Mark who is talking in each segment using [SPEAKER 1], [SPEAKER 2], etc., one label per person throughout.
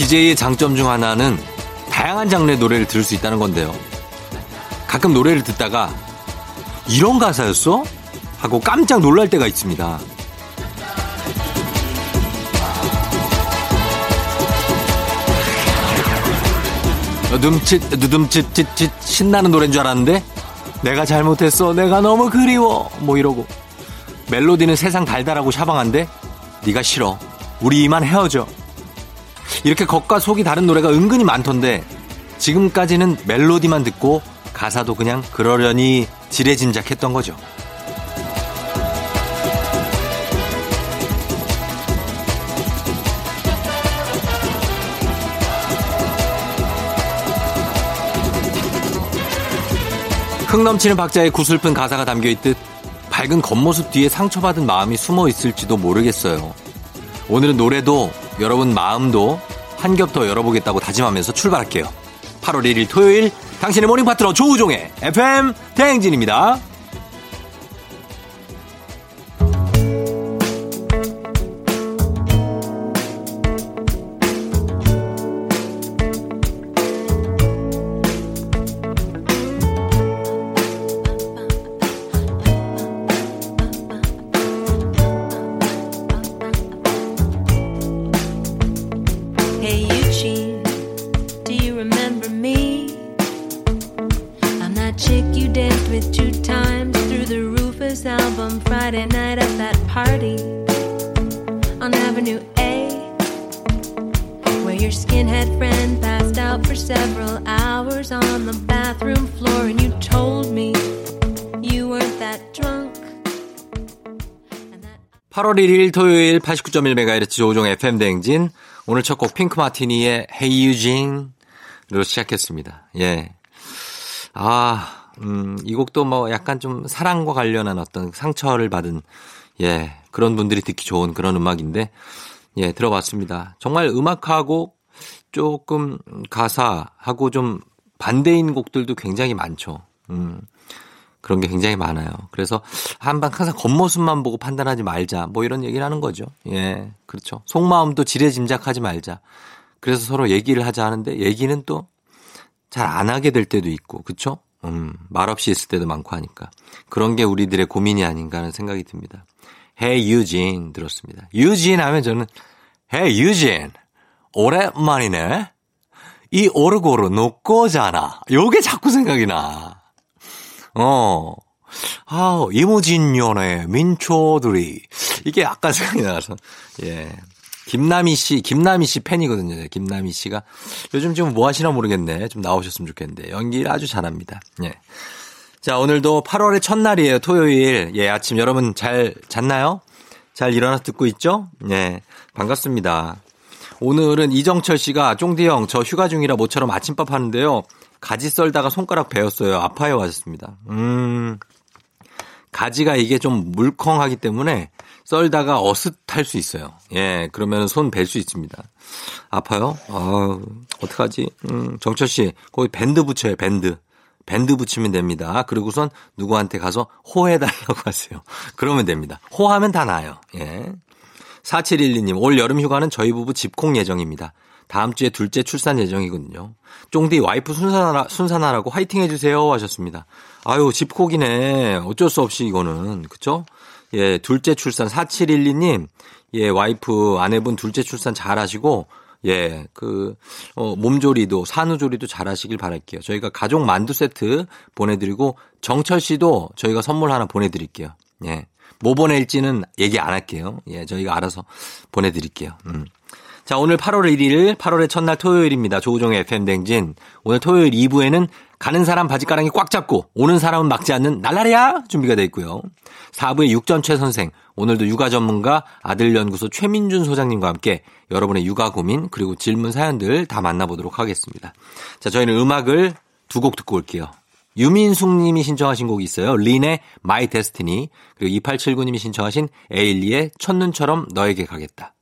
[SPEAKER 1] DJ의 장점 중 하나는 다양한 장르의 노래를 들을 수 있다는 건데요. 가끔 노래를 듣다가 이런 가사였어? 하고 깜짝 놀랄 때가 있습니다. 누듬칫 누듬칫 칫칫 신나는 노래인 줄 알았는데 내가 잘못했어 내가 너무 그리워 뭐 이러고 멜로디는 세상 달달하고 샤방한데 네가 싫어 우리 이만 헤어져 이렇게 겉과 속이 다른 노래가 은근히 많던데 지금까지는 멜로디만 듣고 가사도 그냥 그러려니 지레짐작했던 거죠. 흥 넘치는 박자에 구슬픈 가사가 담겨 있듯 밝은 겉모습 뒤에 상처받은 마음이 숨어 있을지도 모르겠어요. 오늘은 노래도 여러분 마음도 한 겹 더 열어보겠다고 다짐하면서 출발할게요. 8월 1일 토요일 당신의 모닝 파트너 조우종의 FM 대행진입니다. 1일 토요일 89.1MHz 조우종 FM 대행진 오늘 첫 곡 핑크 마티니의 Hey Eugene로 시작했습니다. 예. 아, 음, 이 곡도 뭐 약간 좀 사랑과 관련한 어떤 상처를 받은 예, 그런 분들이 듣기 좋은 그런 음악인데 예, 들어봤습니다. 정말 음악하고 조금 가사하고 좀 반대인 곡들도 굉장히 많죠. 음. 그런 게 굉장히 많아요. 그래서 한방 항상 겉모습만 보고 판단하지 말자. 뭐 이런 얘기를 하는 거죠. 예. 그렇죠. 속마음도 지레 짐작하지 말자. 그래서 서로 얘기를 하자 하는데 얘기는 또 잘 안 하게 될 때도 있고. 그렇죠? 음, 말없이 있을 때도 많고 하니까. 그런 게 우리들의 고민이 아닌가 하는 생각이 듭니다. Hey 유진 들었습니다. 유진 하면 저는 Hey 유진 오랜만이네. 이 오르고르 놓고잖아. 요게 자꾸 생각이 나. 어. 아, 이무진연의 민초들이. 이게 약간 생각이 나서. 예. 김남희 씨, 김남희 씨 팬이거든요. 김남희 씨가. 요즘 지금 뭐 하시나 모르겠네. 좀 나오셨으면 좋겠는데. 연기를 아주 잘합니다. 예. 자, 오늘도 8월의 첫날이에요. 토요일. 예, 아침 여러분 잘 잤나요? 잘 일어나서 듣고 있죠? 예. 반갑습니다. 오늘은 이정철 씨가 쫑디 형, 저 휴가 중이라 모처럼 아침밥 하는데요. 가지 썰다가 손가락 베었어요. 아파요 하셨습니다. 음. 가지가 이게 좀 물컹하기 때문에 썰다가 어슷할 수 있어요. 예, 그러면 손 벨 수 있습니다. 아파요? 아, 어떡하지? 음, 정철 씨, 거기 밴드 붙여요, 밴드. 밴드 붙이면 됩니다. 그리고선 누구한테 가서 호해달라고 하세요. 그러면 됩니다. 호하면 다 나아요. 예. 4712님, 올 여름 휴가는 저희 부부 집콕 예정입니다. 다음 주에 둘째 출산 예정이거든요. 쫑디 와이프 순산하라, 순산하라고 화이팅 해주세요 하셨습니다. 아유, 집콕이네. 어쩔 수 없이 이거는. 그쵸? 예, 둘째 출산 4712님, 예, 와이프, 아내분 둘째 출산 잘 하시고, 예, 그, 어, 몸조리도, 산후조리도 잘 하시길 바랄게요. 저희가 가족 만두 세트 보내드리고, 정철 씨도 저희가 선물 하나 보내드릴게요. 예. 뭐 보낼지는 얘기 안 할게요. 예, 저희가 알아서 보내드릴게요. 음. 자, 오늘 8월 1일, 8월의 첫날 토요일입니다. 조우종의 FM댕진. 오늘 토요일 2부에는 가는 사람 바지가랑이 꽉 잡고 오는 사람은 막지 않는 날라리야 준비가 되어 있고요. 4부의 육전최 선생. 오늘도 육아 전문가 아들연구소 최민준 소장님과 함께 여러분의 육아 고민 그리고 질문 사연들 다 만나보도록 하겠습니다. 자, 저희는 음악을 두 곡 듣고 올게요. 유민숙 님이 신청하신 곡이 있어요. 린의 My Destiny 그리고 2879 님이 신청하신 에일리의 첫눈처럼 너에게 가겠다.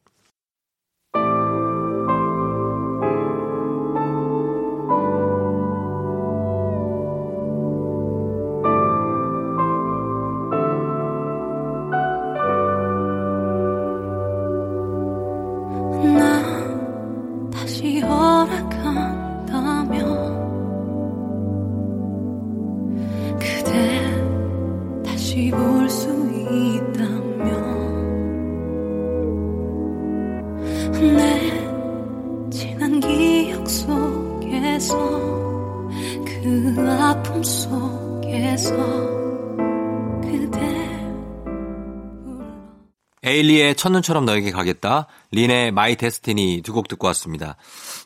[SPEAKER 1] 에일리의 첫눈처럼 너에게 가겠다. 린의 My Destiny 두 곡 듣고 왔습니다.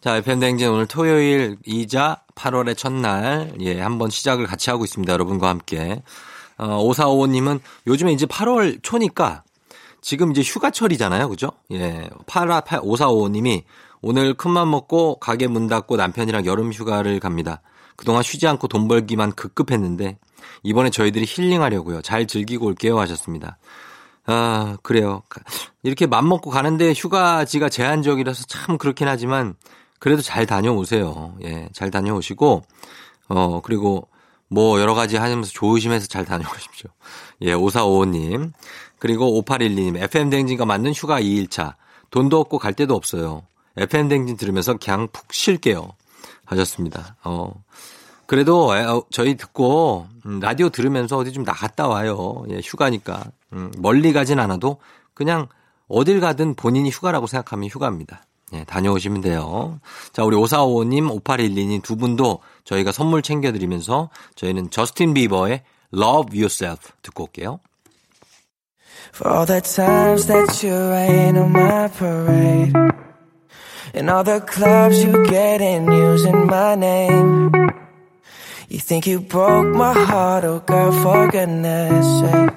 [SPEAKER 1] 자, FM대행진 오늘 토요일이자 8월의 첫날, 예, 한번 시작을 같이 하고 있습니다. 여러분과 함께. 어, 5455님은 요즘에 이제 8월 초니까 지금 이제 휴가철이잖아요. 그죠? 예. 8, 8, 5455님이 오늘 큰맘 먹고 가게 문 닫고 남편이랑 여름 휴가를 갑니다. 그동안 쉬지 않고 돈 벌기만 급급했는데 이번에 저희들이 힐링하려고요. 잘 즐기고 올게요 하셨습니다. 아, 그래요. 이렇게 맘 먹고 가는데 휴가지가 제한적이라서 참 그렇긴 하지만 그래도 잘 다녀오세요. 예, 잘 다녀오시고, 어, 그리고 뭐 여러 가지 하면서 조심해서 잘 다녀오십시오. 예, 5455님. 그리고 5812님. FM댕진과 맞는 휴가 2일차. 돈도 없고 갈 데도 없어요. FM댕진 들으면서 그냥 푹 쉴게요. 하셨습니다. 어. 그래도 어, 저희 듣고 음, 라디오 들으면서 어디 좀 나갔다 와요. 예, 휴가니까. 음, 멀리 가진 않아도 그냥 어딜 가든 본인이 휴가라고 생각하면 휴가입니다. 예, 다녀오시면 돼요. 자, 우리 5455님, 5812님 두 분도 저희가 선물 챙겨드리면서 저희는 저스틴 비버의 Love Yourself 듣고 올게요.
[SPEAKER 2] For all the times that you rain on my parade And all the clubs you get in using my name You think you broke my heart, oh girl, for goodness sake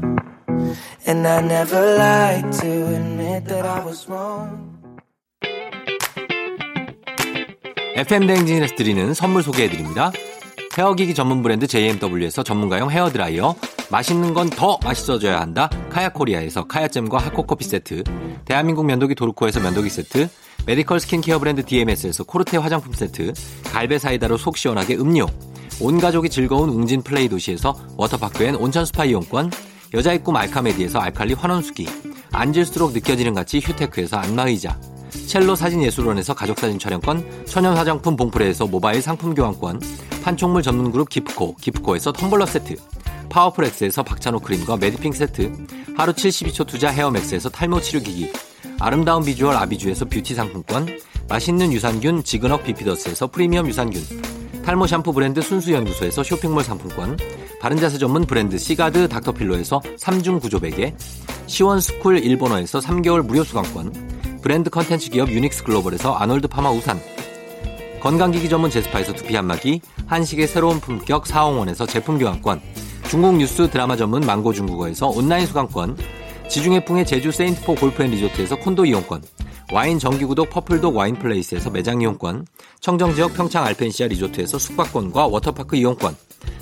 [SPEAKER 2] And I never like to admit that I was wrong.
[SPEAKER 1] FM 대행진에서 드리는 선물 소개해드립니다. 헤어기기 전문 브랜드 JMW에서 전문가용 헤어드라이어, 맛있는 건 더 맛있어져야 한다. 카야코리아에서 카야잼과 하코커피 세트, 대한민국 면도기 도르코에서 면도기 세트, medical skincare 브랜드 DMS에서 코르테 화장품 세트, 갈배 사이다로 속 시원하게 음료, 온 가족이 즐거운 웅진플레이도시에서 워터파크 and 온천 스파 이용권, 여자의 꿈 알카메디에서 알칼리 환원수기, 앉을수록 느껴지는 가치 휴테크에서 안마의자, 첼로 사진예술원에서 가족사진 촬영권, 천연 화장품 봉프레에서 모바일 상품 교환권, 판촉물 전문 그룹 기프코, 기프코에서 텀블러 세트, 파워풀엑스에서 박찬호 크림과 메디핑 세트, 하루 72초 투자 헤어맥스에서 탈모 치료기기, 아름다운 비주얼 아비주에서 뷰티 상품권, 맛있는 유산균 지그넉 비피더스에서 프리미엄 유산균, 탈모 샴푸 브랜드 순수연구소에서 쇼핑몰 상품권, 바른자세 전문 브랜드 시가드 닥터필로에서 3중 구조 베개, 시원스쿨 일본어에서 3개월 무료 수강권, 브랜드 컨텐츠 기업 유닉스 글로벌에서 아놀드 파마 우산, 건강기기 전문 제스파에서 두피 안마기, 한식의 새로운 품격 사홍원에서 제품 교환권, 중국 뉴스 드라마 전문 망고 중국어에서 온라인 수강권, 지중해풍의 제주 세인트포 골프앤리조트에서 콘도 이용권, 와인 정기구독 퍼플독 와인플레이스에서 매장 이용권, 청정지역 평창 알펜시아 리조트에서 숙박권과 워터파크 이용권,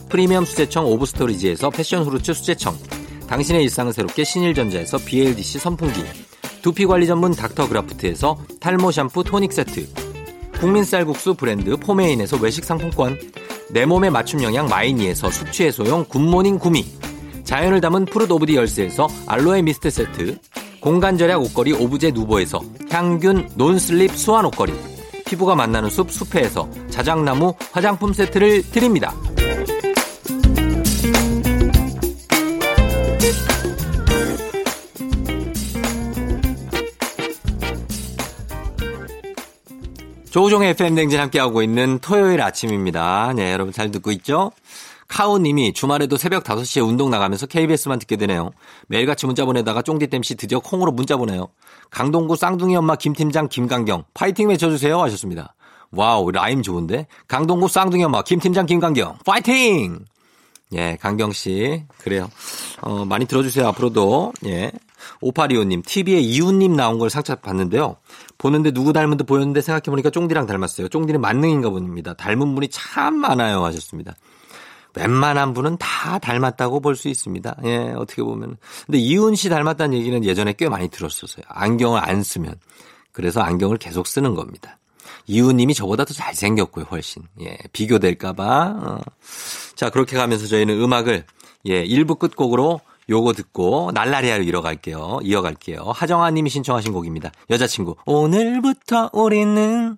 [SPEAKER 1] 프리미엄 수제청 오브스토리지에서 패션 후르츠 수제청, 당신의 일상을 새롭게 신일전자에서 BLDC 선풍기, 두피관리 전문 닥터그라프트에서 탈모 샴푸 토닉 세트, 국민 쌀국수 브랜드 포메인에서 외식 상품권, 내 몸에 맞춤 영양 마이니에서 숙취 해소용 굿모닝 구미, 자연을 담은 푸르 오브디 열쇠에서 알로에 미스트 세트, 공간 절약 옷걸이 오브제 누보에서 향균 non-slip 수환 옷걸이, 피부가 만나는 숲 숲에서 자작나무 화장품 세트를 드립니다. 조우종의 FM 댕진 함께하고 있는 토요일 아침입니다. 네, 여러분 잘 듣고 있죠? 카우님이 주말에도 새벽 5시에 운동 나가면서 KBS만 듣게 되네요. 매일같이 문자 보내다가 쫑디땜시 드디어 콩으로 문자 보내요. 강동구 쌍둥이 엄마 김팀장 김강경 파이팅 외쳐주세요 하셨습니다. wow rhyme 좋은데? 강동구 쌍둥이 엄마 김팀장 김강경 파이팅! 예, 강경 씨. 그래요. 어, 많이 들어주세요, 앞으로도. 예. 5825님, TV에 이웃님 나온 걸 상처 봤는데요. 보는데 누구 닮은 듯 보였는데 생각해보니까 쫑디랑 닮았어요. 쫑디는 만능인가 봅니다. 닮은 분이 참 많아요. 하셨습니다. 웬만한 분은 다 닮았다고 볼 수 있습니다. 예, 어떻게 보면. 근데 이훈 씨 닮았다는 얘기는 예전에 꽤 많이 들었었어요. 안경을 안 쓰면. 그래서 안경을 계속 쓰는 겁니다. 이웃님이 저보다 더 잘생겼고요, 훨씬. 예, 비교될까봐. 어. 자, 그렇게 가면서 저희는 음악을, 예, 1부 끝곡으로 요거 듣고 날라리아로 이어갈게요. 이어갈게요. 하정아 님이 신청하신 곡입니다. 여자친구. 오늘부터 우리는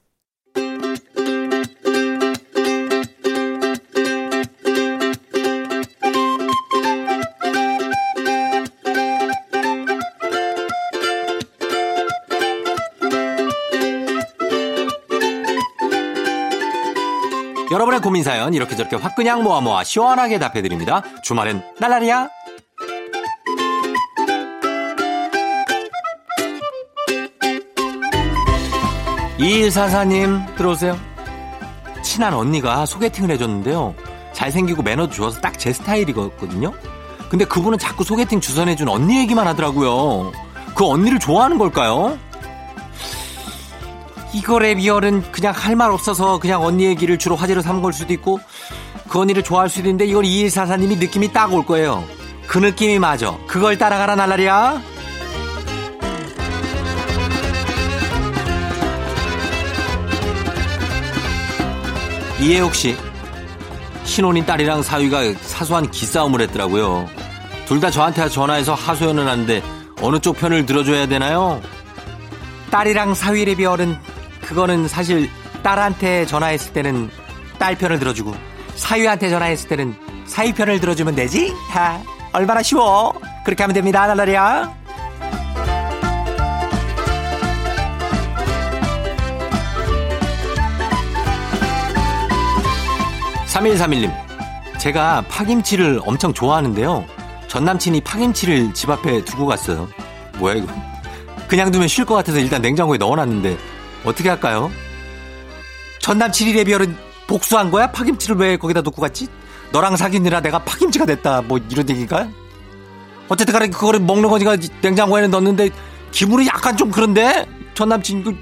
[SPEAKER 1] 고민 사연 이렇게 저렇게 확 그냥 모아 모아 시원하게 답해드립니다. 주말엔 날라리야. 2144님 들어오세요. 친한 언니가 소개팅을 해줬는데요. 잘생기고 매너도 좋아서 딱 제 스타일이거든요. 근데 그분은 자꾸 소개팅 주선해준 언니 얘기만 하더라고요. 그 언니를 좋아하는 걸까요? 이거래 비열은 그냥 할 말 없어서 그냥 언니 얘기를 주로 화제로 삼은 걸 수도 있고 그 언니를 좋아할 수도 있는데 이건 2144님이 느낌이 딱 올 거예요. 그 느낌이 맞아. 그걸 따라가라 날라리야. 이해옥 씨. 신혼인 딸이랑 사위가 사소한 기싸움을 했더라고요. 둘 다 저한테 전화해서 하소연을 하는데 어느 쪽 편을 들어줘야 되나요? 딸이랑 사위의 비열은 그거는 사실 딸한테 전화했을 때는 딸 편을 들어주고 사위한테 전화했을 때는 사위 편을 들어주면 되지? 하, 얼마나 쉬워. 그렇게 하면 됩니다, 날라리야. 3131님, 제가 파김치를 엄청 좋아하는데요. 전 남친이 파김치를 집 앞에 두고 갔어요. 뭐야, 이거. 그냥 두면 쉴 것 같아서 일단 냉장고에 넣어놨는데, 어떻게 할까요? 전 남친이 레비얼은 복수한 거야? 파김치를 왜 거기다 놓고 갔지? 너랑 사귀느라 내가 파김치가 됐다. 뭐 이런 얘기인가? 어쨌든 간에 그거를 먹는 거니까 냉장고에는 넣었는데, 기분이 약간 좀 그런데? 전 남친, 그,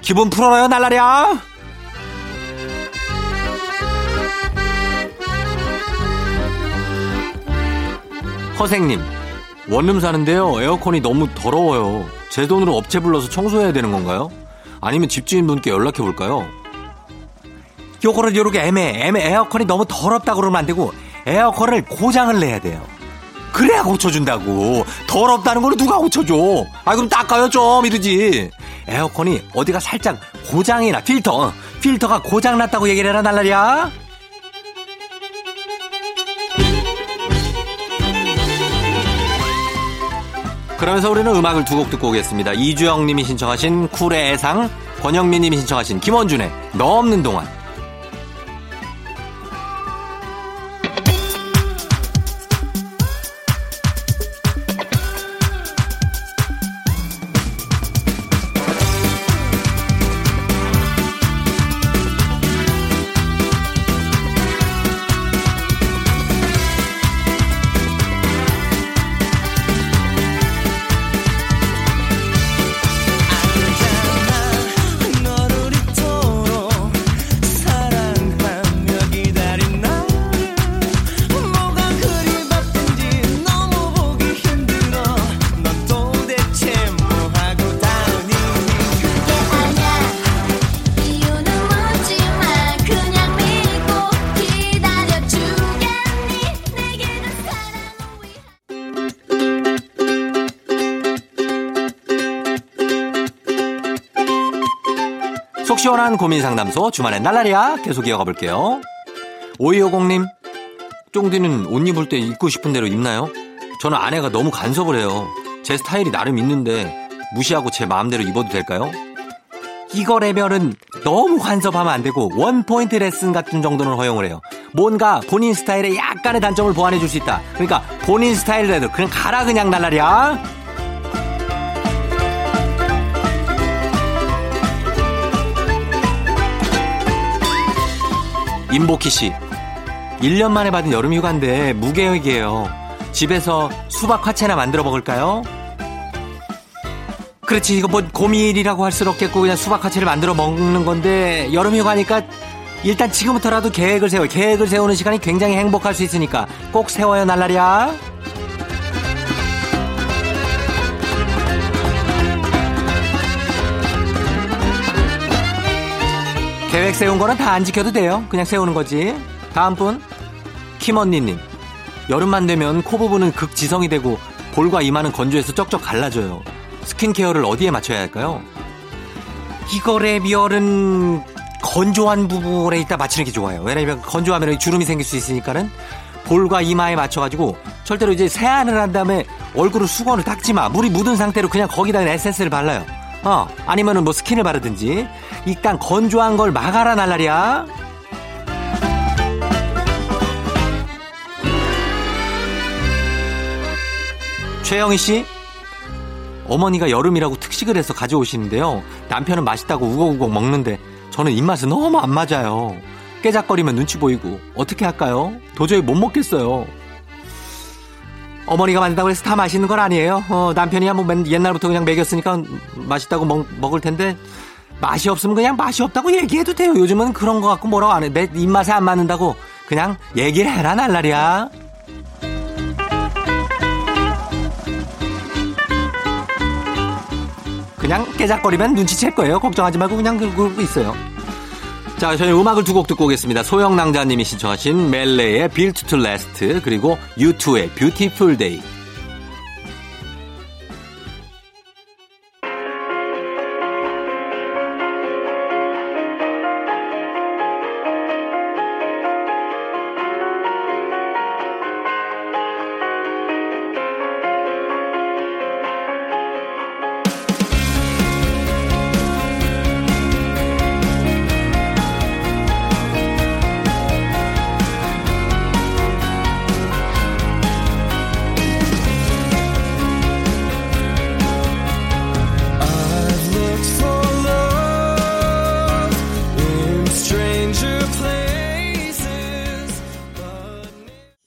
[SPEAKER 1] 기분 풀어라요, 날라리야! 허생님, 원룸 사는데요. 에어컨이 너무 더러워요. 제 돈으로 업체 불러서 청소해야 되는 건가요? 아니면 집주인분께 연락해 볼까요? 요거를 요렇게 애매, 애매, 에어컨이 너무 더럽다고 그러면 안 되고, 에어컨을 고장을 내야 돼요. 그래야 고쳐준다고. 더럽다는 거는 누가 고쳐줘? 아, 그럼 닦아요, 좀, 이러지. 에어컨이 어디가 살짝 고장이나 필터, 어, 필터가 고장 났다고 얘기를 해라, 날라리야? 그러면서 우리는 음악을 두 곡 듣고 오겠습니다. 이주영 님이 신청하신 쿨의 애상, 권영민 님이 신청하신 김원준의 너 없는 동안. 시원한 고민 상담소 주말엔 날라리야 계속 이어가 볼게요. 5250님, 쫑디는 옷 입을 때 입고 싶은 대로 입나요? 저는 아내가 너무 간섭을 해요. 제 스타일이 나름 있는데 무시하고 제 마음대로 입어도 될까요? 이거 레벨은 너무 간섭하면 안 되고 원포인트 레슨 같은 정도는 허용을 해요. 뭔가 본인 스타일에 약간의 단점을 보완해 줄 수 있다. 그러니까 본인 스타일대로 그냥 가라 그냥 날라리야. 임복희 씨. 1년 만에 받은 여름 휴가인데 무계획이에요. 집에서 수박 화채나 만들어 먹을까요? 그렇지 이거 뭐 고민이라고 할 수 없겠고 그냥 수박 화채를 만들어 먹는 건데 여름 휴가니까 일단 지금부터라도 계획을 세워요. 계획을 세우는 시간이 굉장히 행복할 수 있으니까 꼭 세워요 날라리야. 계획 세운 거는 다 안 지켜도 돼요. 그냥 세우는 거지. 다음 분. 김언니님. 여름만 되면 코 부분은 극지성이 되고 볼과 이마는 건조해서 쩍쩍 갈라져요. 스킨케어를 어디에 맞춰야 할까요? 이거래 비열은 건조한 부분에 있다 맞추는 게 좋아요. 왜냐면 건조하면 주름이 생길 수 있으니까는 볼과 이마에 맞춰가지고 절대로 이제 세안을 한 다음에 얼굴을 수건을 닦지 마. 물이 묻은 상태로 그냥 거기다 에센스를 발라요. 어, 아니면은 뭐 스킨을 바르든지. 일단 건조한 걸 막아라 날라리야. 최영희 씨, 어머니가 여름이라고 특식을 해서 가져오시는데요. 남편은 맛있다고 우걱우걱 먹는데 저는 입맛은 너무 안 맞아요. 깨작거리면 눈치 보이고 어떻게 할까요? 도저히 못 먹겠어요. 어머니가 만든다고 해서 다 맛있는 건 아니에요. 어, 남편이야 뭐 맨- 옛날부터 그냥 먹였으니까 맛있다고 먹, 먹을 텐데 맛이 없으면 그냥 맛이 없다고 얘기해도 돼요. 요즘은 그런 거 갖고 뭐라고 안 해. 내 입맛에 안 맞는다고 그냥 얘기를 해라 날라리야. 그냥 깨작거리면 눈치챌 거예요. 걱정하지 말고 그냥 그러고 있어요. 자, 저희 음악을 두 곡 듣고 오겠습니다. 소영낭자님이 신청하신 멜레의 Built to Last 그리고 U2의 Beautiful Day.
[SPEAKER 2] I've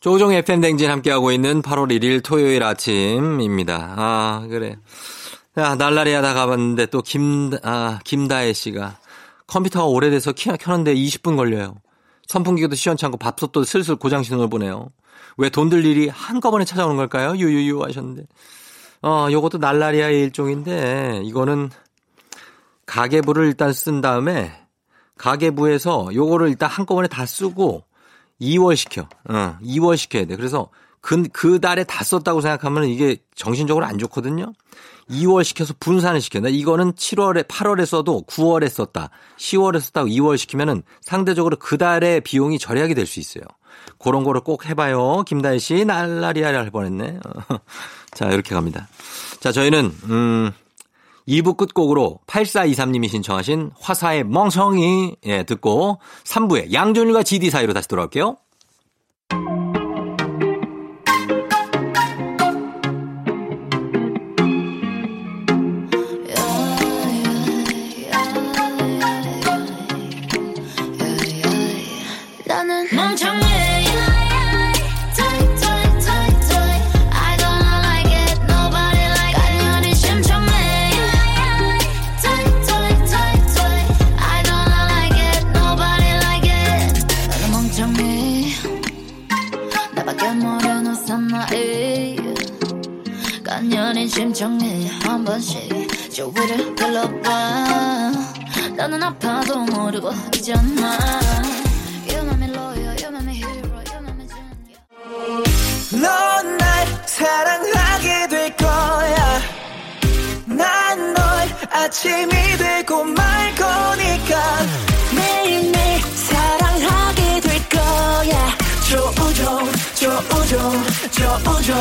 [SPEAKER 1] 조종의 팬댕진 함께하고 있는 8월 1일 토요일 아침입니다. 아, 그래. 야, 날라리 하다 가봤는데 또 김, 아, 김다혜 씨가 컴퓨터가 오래돼서 키, 켜는데 20분 걸려요. 선풍기도 시원찮고 밥솥도 슬슬 고장 신호를 보내요. 왜 돈 들 일이 한꺼번에 찾아오는 걸까요? 유유유 하셨는데. 어, 요것도 날라리아의 일종인데, 이거는 가계부를 일단 쓴 다음에, 가계부에서 요거를 일단 한꺼번에 다 쓰고, 2월 시켜. 어, 2월 시켜야 돼. 그래서 그, 그 달에 다 썼다고 생각하면 이게 정신적으로 안 좋거든요. 2월 시켜서 분산을 시켜. 나 이거는 7월에, 8월에 써도 9월에 썼다. 10월에 썼다고 2월 시키면은 상대적으로 그 달의 비용이 절약이 될 수 있어요. 그런 거를 꼭 해봐요. 김다희 씨, 날라리아를 할 뻔했네. 어. 자, 이렇게 갑니다. 자, 저희는, 음, 2부 끝곡으로 8423님이 신청하신 화사의 멍청이, 예, 듣고 3부에 양준일과 GD 사이로 다시 돌아올게요.
[SPEAKER 3] 심청해 한 번씩 주위를 둘러봐. 나는 아파도 모르고 genius
[SPEAKER 2] 넌날 사랑하게 될 거야. 난 널 아침이 되고 말 거니까 매일매일 사랑하게 될 거야. 조우종 조우종 조우종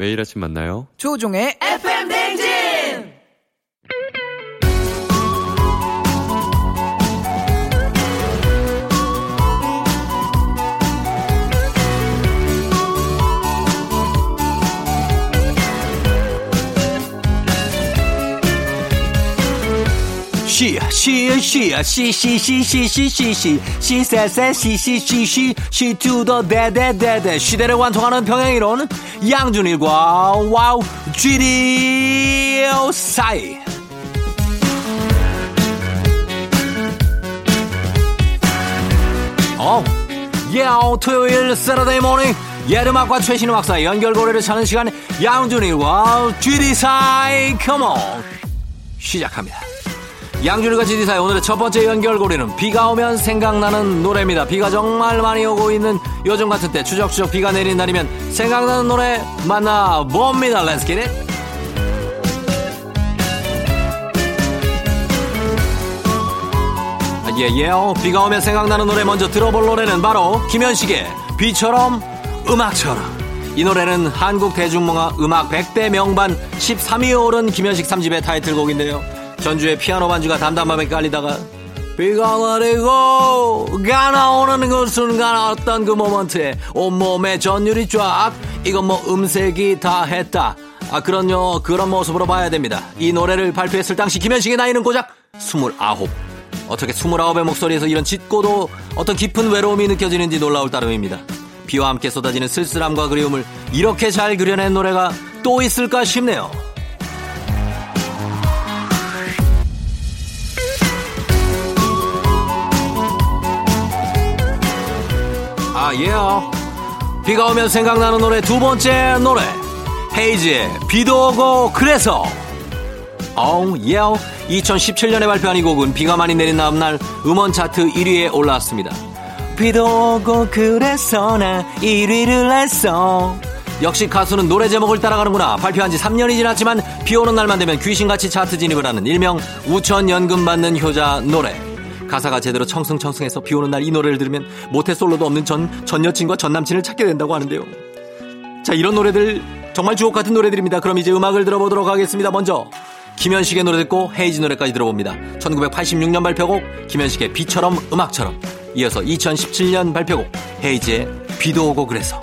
[SPEAKER 4] 매일 아침 만나요.
[SPEAKER 5] 조종의
[SPEAKER 2] FM 댕진
[SPEAKER 1] 시, 시, 시, 시, 시, 시, 시, 시, 시, 시, 시, 세, 세, 시, 시, 시, 시, 시, 투, 더, 데, 데, 데, 데, 시대를 완통하는 평행이론, 양준일과, wow, 지디, 사이. 어, 예, 토요일, Saturday morning, 옛 음악과 최신 음악사 연결고리를 찾는 시간, 양준일과 지디 사이, come on! 시작합니다. 양준일과 지디 사이 오늘의 첫 번째 연결고리는 비가 오면 생각나는 노래입니다. 비가 정말 많이 오고 있는 요즘 같은 때 추적추적 비가 내리는 날이면 생각나는 노래 만나봅니다. Let's get it! 아, 예, 예 요. 비가 오면 생각나는 노래 먼저 들어볼 노래는 바로 김현식의 비처럼 음악처럼. 이 노래는 한국 대중문화 음악 100대 명반 13위에 오른 김현식 3집의 타이틀곡인데요. 전주의 피아노 반주가 담담하게 깔리다가 비가 내리고 가 나오는 그 순간 어떤 그 모먼트에 온몸에 전율이 쫙 이건 뭐 음색이 다 했다. 아 그런요 그런 모습으로 봐야 됩니다. 이 노래를 발표했을 당시 김현식의 나이는 고작 29. 어떻게 29의 목소리에서 이런 짙고도 어떤 깊은 외로움이 느껴지는지 놀라울 따름입니다. 비와 함께 쏟아지는 쓸쓸함과 그리움을 이렇게 잘 그려낸 노래가 또 있을까 싶네요. 아, 예요. 비가 오면 생각나는 노래 두 번째 노래. 헤이즈의 비도 오고 그래서. 어우, 예요. 2017년에 발표한 이 곡은 비가 많이 내린 다음날 음원 차트 1위에 올라왔습니다. 비도 오고 그래서 나 1위를 했어. 역시 가수는 노래 제목을 따라가는구나. 발표한 지 3년이 지났지만 비 오는 날만 되면 귀신같이 차트 진입을 하는 일명 우천연금 받는 효자 노래. 가사가 제대로 청승청승해서 비 오는 날 이 노래를 들으면 모태 솔로도 없는 전, 전 여친과 전 남친을 찾게 된다고 하는데요. 자, 이런 노래들 정말 주옥 같은 노래들입니다. 그럼 이제 음악을 들어보도록 하겠습니다. 먼저 김현식의 노래 듣고 헤이즈 노래까지 들어봅니다. 1986년 발표곡 김현식의 비처럼 음악처럼 이어서 2017년 발표곡 헤이즈의 비도 오고 그래서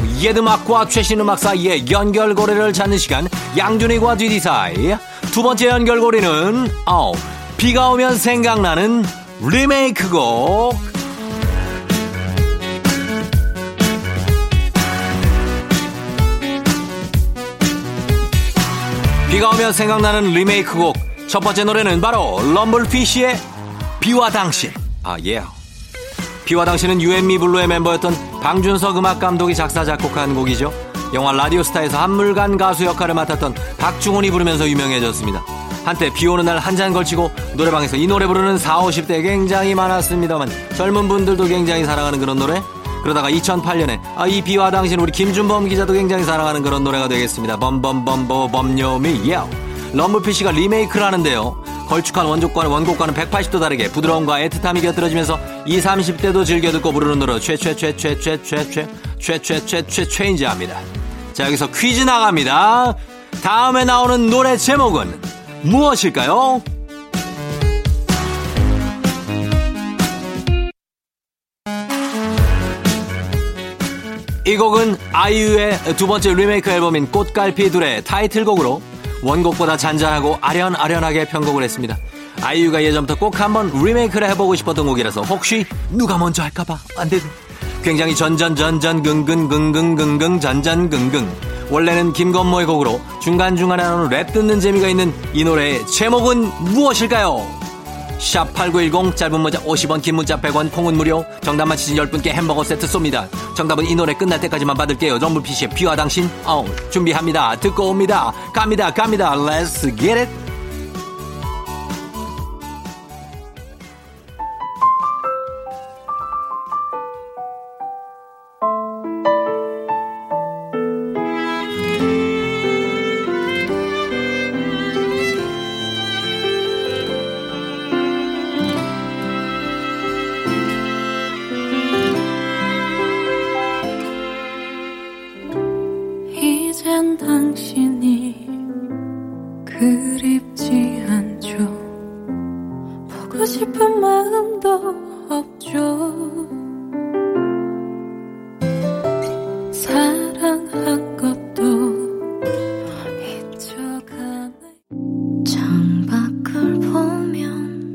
[SPEAKER 3] 어,
[SPEAKER 1] 어, 옛 음악과 최신 음악 사이의 연결고리를 찾는 시간, 양준이과 뒤디 사이. 두 번째 연결고리는, 어, 비가 오면 생각나는 리메이크 곡. 비가 오면 생각나는 리메이크 곡. 첫 번째 노래는 바로 럼블피쉬의 비와 당신. 아, 예. 비와 당신은 유앤미 블루의 멤버였던 방준석 음악 감독이 작사 작곡한 곡이죠. 영화 라디오스타에서 한물간 가수 역할을 맡았던 박중훈이 부르면서 유명해졌습니다. 한때 비 오는 날 한 잔 걸치고 노래방에서 이 노래 부르는 40, 50대 굉장히 많았습니다만 젊은 분들도 굉장히 사랑하는 그런 노래 그러다가 2008년에 아, 이 비와 당신 우리 김준범 기자도 굉장히 사랑하는 그런 노래가 되겠습니다. 범범범범 범요미 예. 럼블피쉬가 리메이크를 하는데요. 걸쭉한 원곡과는 원곡과는 180도 다르게 부드러움과 애틋함이 곁들어지면서 20, 30대도 즐겨 듣고 부르는 노래 최최최최최최최최최최최인지합니다. 자 여기서 퀴즈 나갑니다. 다음에 나오는 노래 제목은 무엇일까요? 이 곡은 아이유의 두 번째 리메이크 앨범인 꽃갈피 둘의 타이틀곡으로 원곡보다 잔잔하고 아련아련하게 편곡을 했습니다. 아이유가 예전부터 꼭 한번 리메이크를 해보고 싶었던 곡이라서 혹시 누가 먼저 할까봐 안 되는 굉장히 전전전전 긍긍긍긍긍긍 전전긍긍 원래는 김건모의 곡으로 중간중간에 나오는 랩 듣는 재미가 있는 이 노래의 제목은 무엇일까요? 샵8910 짧은 문자 50원 긴 문자 100원 콩은 무료. 정답 맞히신 10분께 햄버거 세트 쏩니다. 정답은 이 노래 끝날 때까지만 받을게요. 럼블피쉬의 비와 당신 어, 준비합니다. 듣고 옵니다. 갑니다 갑니다. Let's get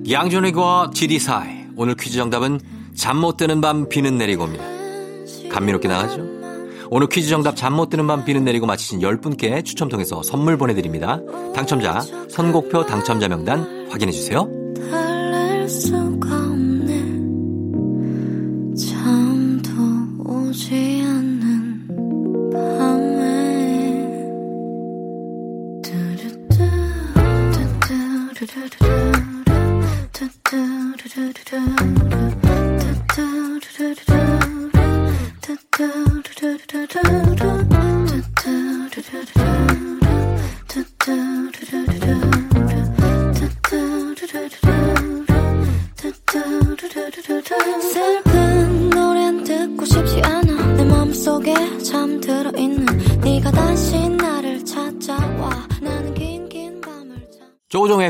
[SPEAKER 1] 양준익과 GD 사이 오늘 퀴즈 정답은 잠 못 드는 밤 비는 내리고입니다 감미롭게 나가죠? 오늘 퀴즈 정답 잠 못 드는 밤 비는 내리고 맞히신 10분께 추첨 통해서 선물 보내드립니다. 당첨자 선곡표 당첨자 명단 확인해주세요.
[SPEAKER 6] 달랠 수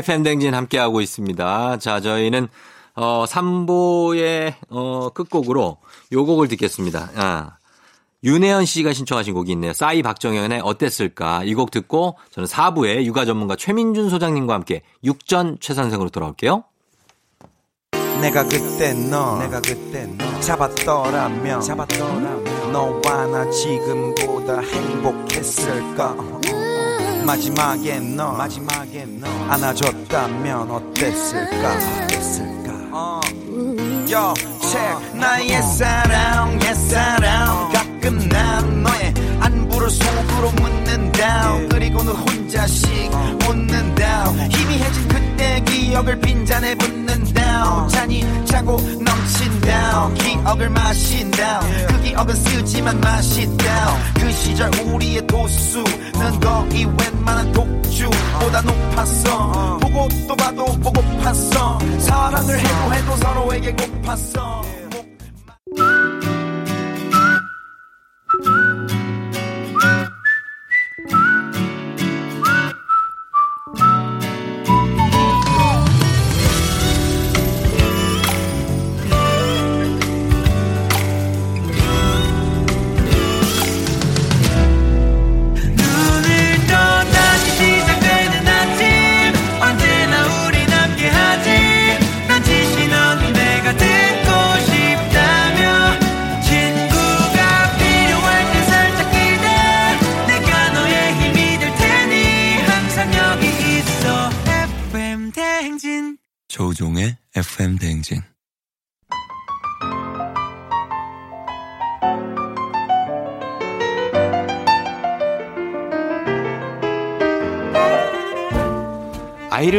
[SPEAKER 1] 조종의 팬댕진 함께하고 있습니다. 자, 저희는, 어, 3부의, 어, 끝곡으로 요 곡을 듣겠습니다. 아. 윤혜연 씨가 신청하신 곡이 있네요. 싸이 박정현의 어땠을까? 이 곡 듣고 저는 4부에 육아 전문가 최민준 소장님과 함께 육전 최선생으로 돌아올게요.
[SPEAKER 4] 내가 그때 너 내가 그때 너 잡았더라면 잡았더라면 너와 나 지금보다 행복했을까 마지막에 너 마지막에 너. 안아줬다면 어땠을까? 어땠을까? 어. Yo, check. 나의 사랑 옛사랑. 가끔 난 너의 안부를 속으로 묻는다 그리고는 혼자씩 웃는다 희미해진 그때 기억을 빈잔에 붓는다 잔이 차고 넘친다 기억을 마신다 그 기억은 쓰지만 맛있다 그 시절 우리의 도수는 거의 웬만한 독주보다 높았어. 보고 또 봐도 보고팠어. 사랑을 해도 해도 서로에게 고팠어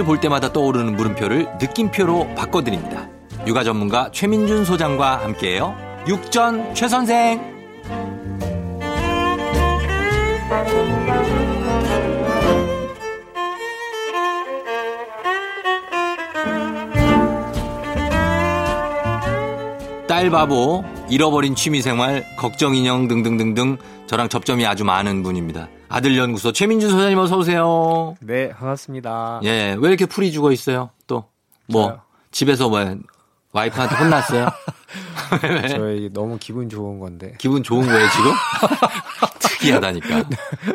[SPEAKER 1] 볼 때마다 떠오르는 물음표를 느낌표로 바꿔드립니다. 육아 전문가 최민준 소장과 함께해요. 육전 최 선생. 딸 바보, 잃어버린 취미생활, 걱정 인형 등등등등 저랑 접점이 아주 많은 분입니다. 아들 연구소 최민준 소장님 어서 오세요.
[SPEAKER 5] 네, 반갑습니다.
[SPEAKER 1] 예, 왜 이렇게 풀이 죽어 있어요? 또, 뭐? 집에서 뭐, 와이프한테 혼났어요? 왜?
[SPEAKER 5] 저희 너무 기분 좋은 건데.
[SPEAKER 1] 기분 좋은 거예요, 지금? 특이하다니까.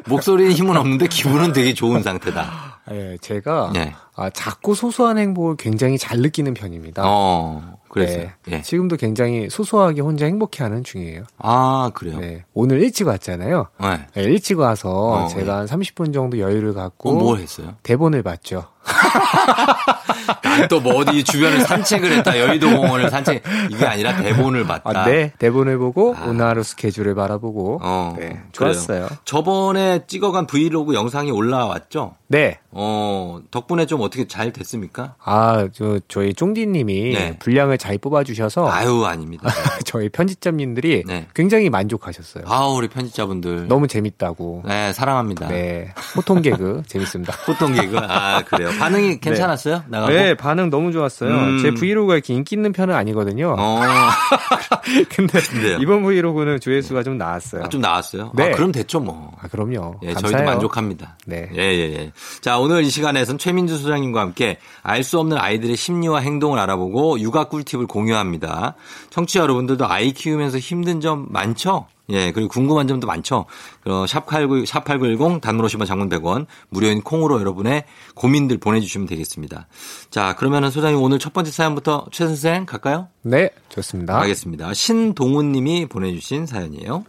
[SPEAKER 1] 목소리에 힘은 없는데 기분은 되게 좋은 상태다.
[SPEAKER 5] 예, 제가
[SPEAKER 1] 네.
[SPEAKER 5] 아, 작고 소소한 행복을 굉장히 잘 느끼는 편입니다.
[SPEAKER 1] 어, 그래서.
[SPEAKER 5] 네,
[SPEAKER 1] 예.
[SPEAKER 5] 지금도 굉장히 소소하게 혼자 행복해하는 중이에요.
[SPEAKER 1] 아, 그래요?
[SPEAKER 5] 네, 오늘 일찍 왔잖아요.
[SPEAKER 1] 네.
[SPEAKER 5] 네, 일찍 와서
[SPEAKER 1] 어,
[SPEAKER 5] 제가 한 30분 정도 여유를 갖고
[SPEAKER 1] 어, 뭘 했어요?
[SPEAKER 5] 대본을 봤죠.
[SPEAKER 1] 난또뭐 어디 주변을 산책을 했다. 여의도 공원을 산책. 이게 아니라 대본을 봤다.
[SPEAKER 5] 아, 네, 대본을 보고
[SPEAKER 1] 아.
[SPEAKER 5] 오늘 하루 스케줄을 바라보고
[SPEAKER 1] 어,
[SPEAKER 5] 네,
[SPEAKER 1] 그래요.
[SPEAKER 5] 좋았어요.
[SPEAKER 1] 저번에 찍어간 브이로그 영상이 올라왔죠?
[SPEAKER 5] 네.
[SPEAKER 1] 어, 덕분에 좀 어떻게 잘 됐습니까?
[SPEAKER 5] 아, 저 저희 쫑디님이
[SPEAKER 1] 네.
[SPEAKER 5] 분량을 잘 뽑아주셔서
[SPEAKER 1] 아유, 아닙니다.
[SPEAKER 5] 저희 편집자님들이
[SPEAKER 1] 네.
[SPEAKER 5] 굉장히 만족하셨어요.
[SPEAKER 1] 아, 우리 편집자분들.
[SPEAKER 5] 너무 재밌다고.
[SPEAKER 1] 네, 사랑합니다.
[SPEAKER 5] 네. 호통 개그 재밌습니다.
[SPEAKER 1] 호통 개그. 아, 그래요. 반응이 괜찮았어요? 나가고?
[SPEAKER 5] 네, 반응 너무 좋았어요.
[SPEAKER 1] 음.
[SPEAKER 5] 제 브이로그가 이렇게 인기 있는 편은 아니거든요.
[SPEAKER 1] 어,
[SPEAKER 5] 근데
[SPEAKER 1] 근데요?
[SPEAKER 5] 이번 브이로그는 조회수가 좀 나왔어요.
[SPEAKER 1] 아, 좀 나왔어요?
[SPEAKER 5] 네.
[SPEAKER 1] 아, 그럼 됐죠, 뭐.
[SPEAKER 5] 아, 그럼요.
[SPEAKER 1] 예,
[SPEAKER 5] 감사해요.
[SPEAKER 1] 저희도 만족합니다.
[SPEAKER 5] 네.
[SPEAKER 1] 예, 예, 예. 자, 오늘 이 시간에서는 최민주 소장님과 함께 알 수 없는 아이들의 심리와 행동을 알아보고 육아 꿀팁을 공유합니다. 청취자 여러분들도 아이 키우면서 힘든 점 많죠? 예, 그리고 궁금한 점도 많죠? 어, 샵89, 샵8910 단문 50원 장문 100원 무료인 콩으로 여러분의 고민들 보내주시면 되겠습니다. 자, 그러면은 소장님 오늘 첫 번째 사연부터 최 선생 갈까요?
[SPEAKER 5] 네, 좋습니다.
[SPEAKER 1] 알겠습니다. 신동훈 님이 보내주신 사연이에요.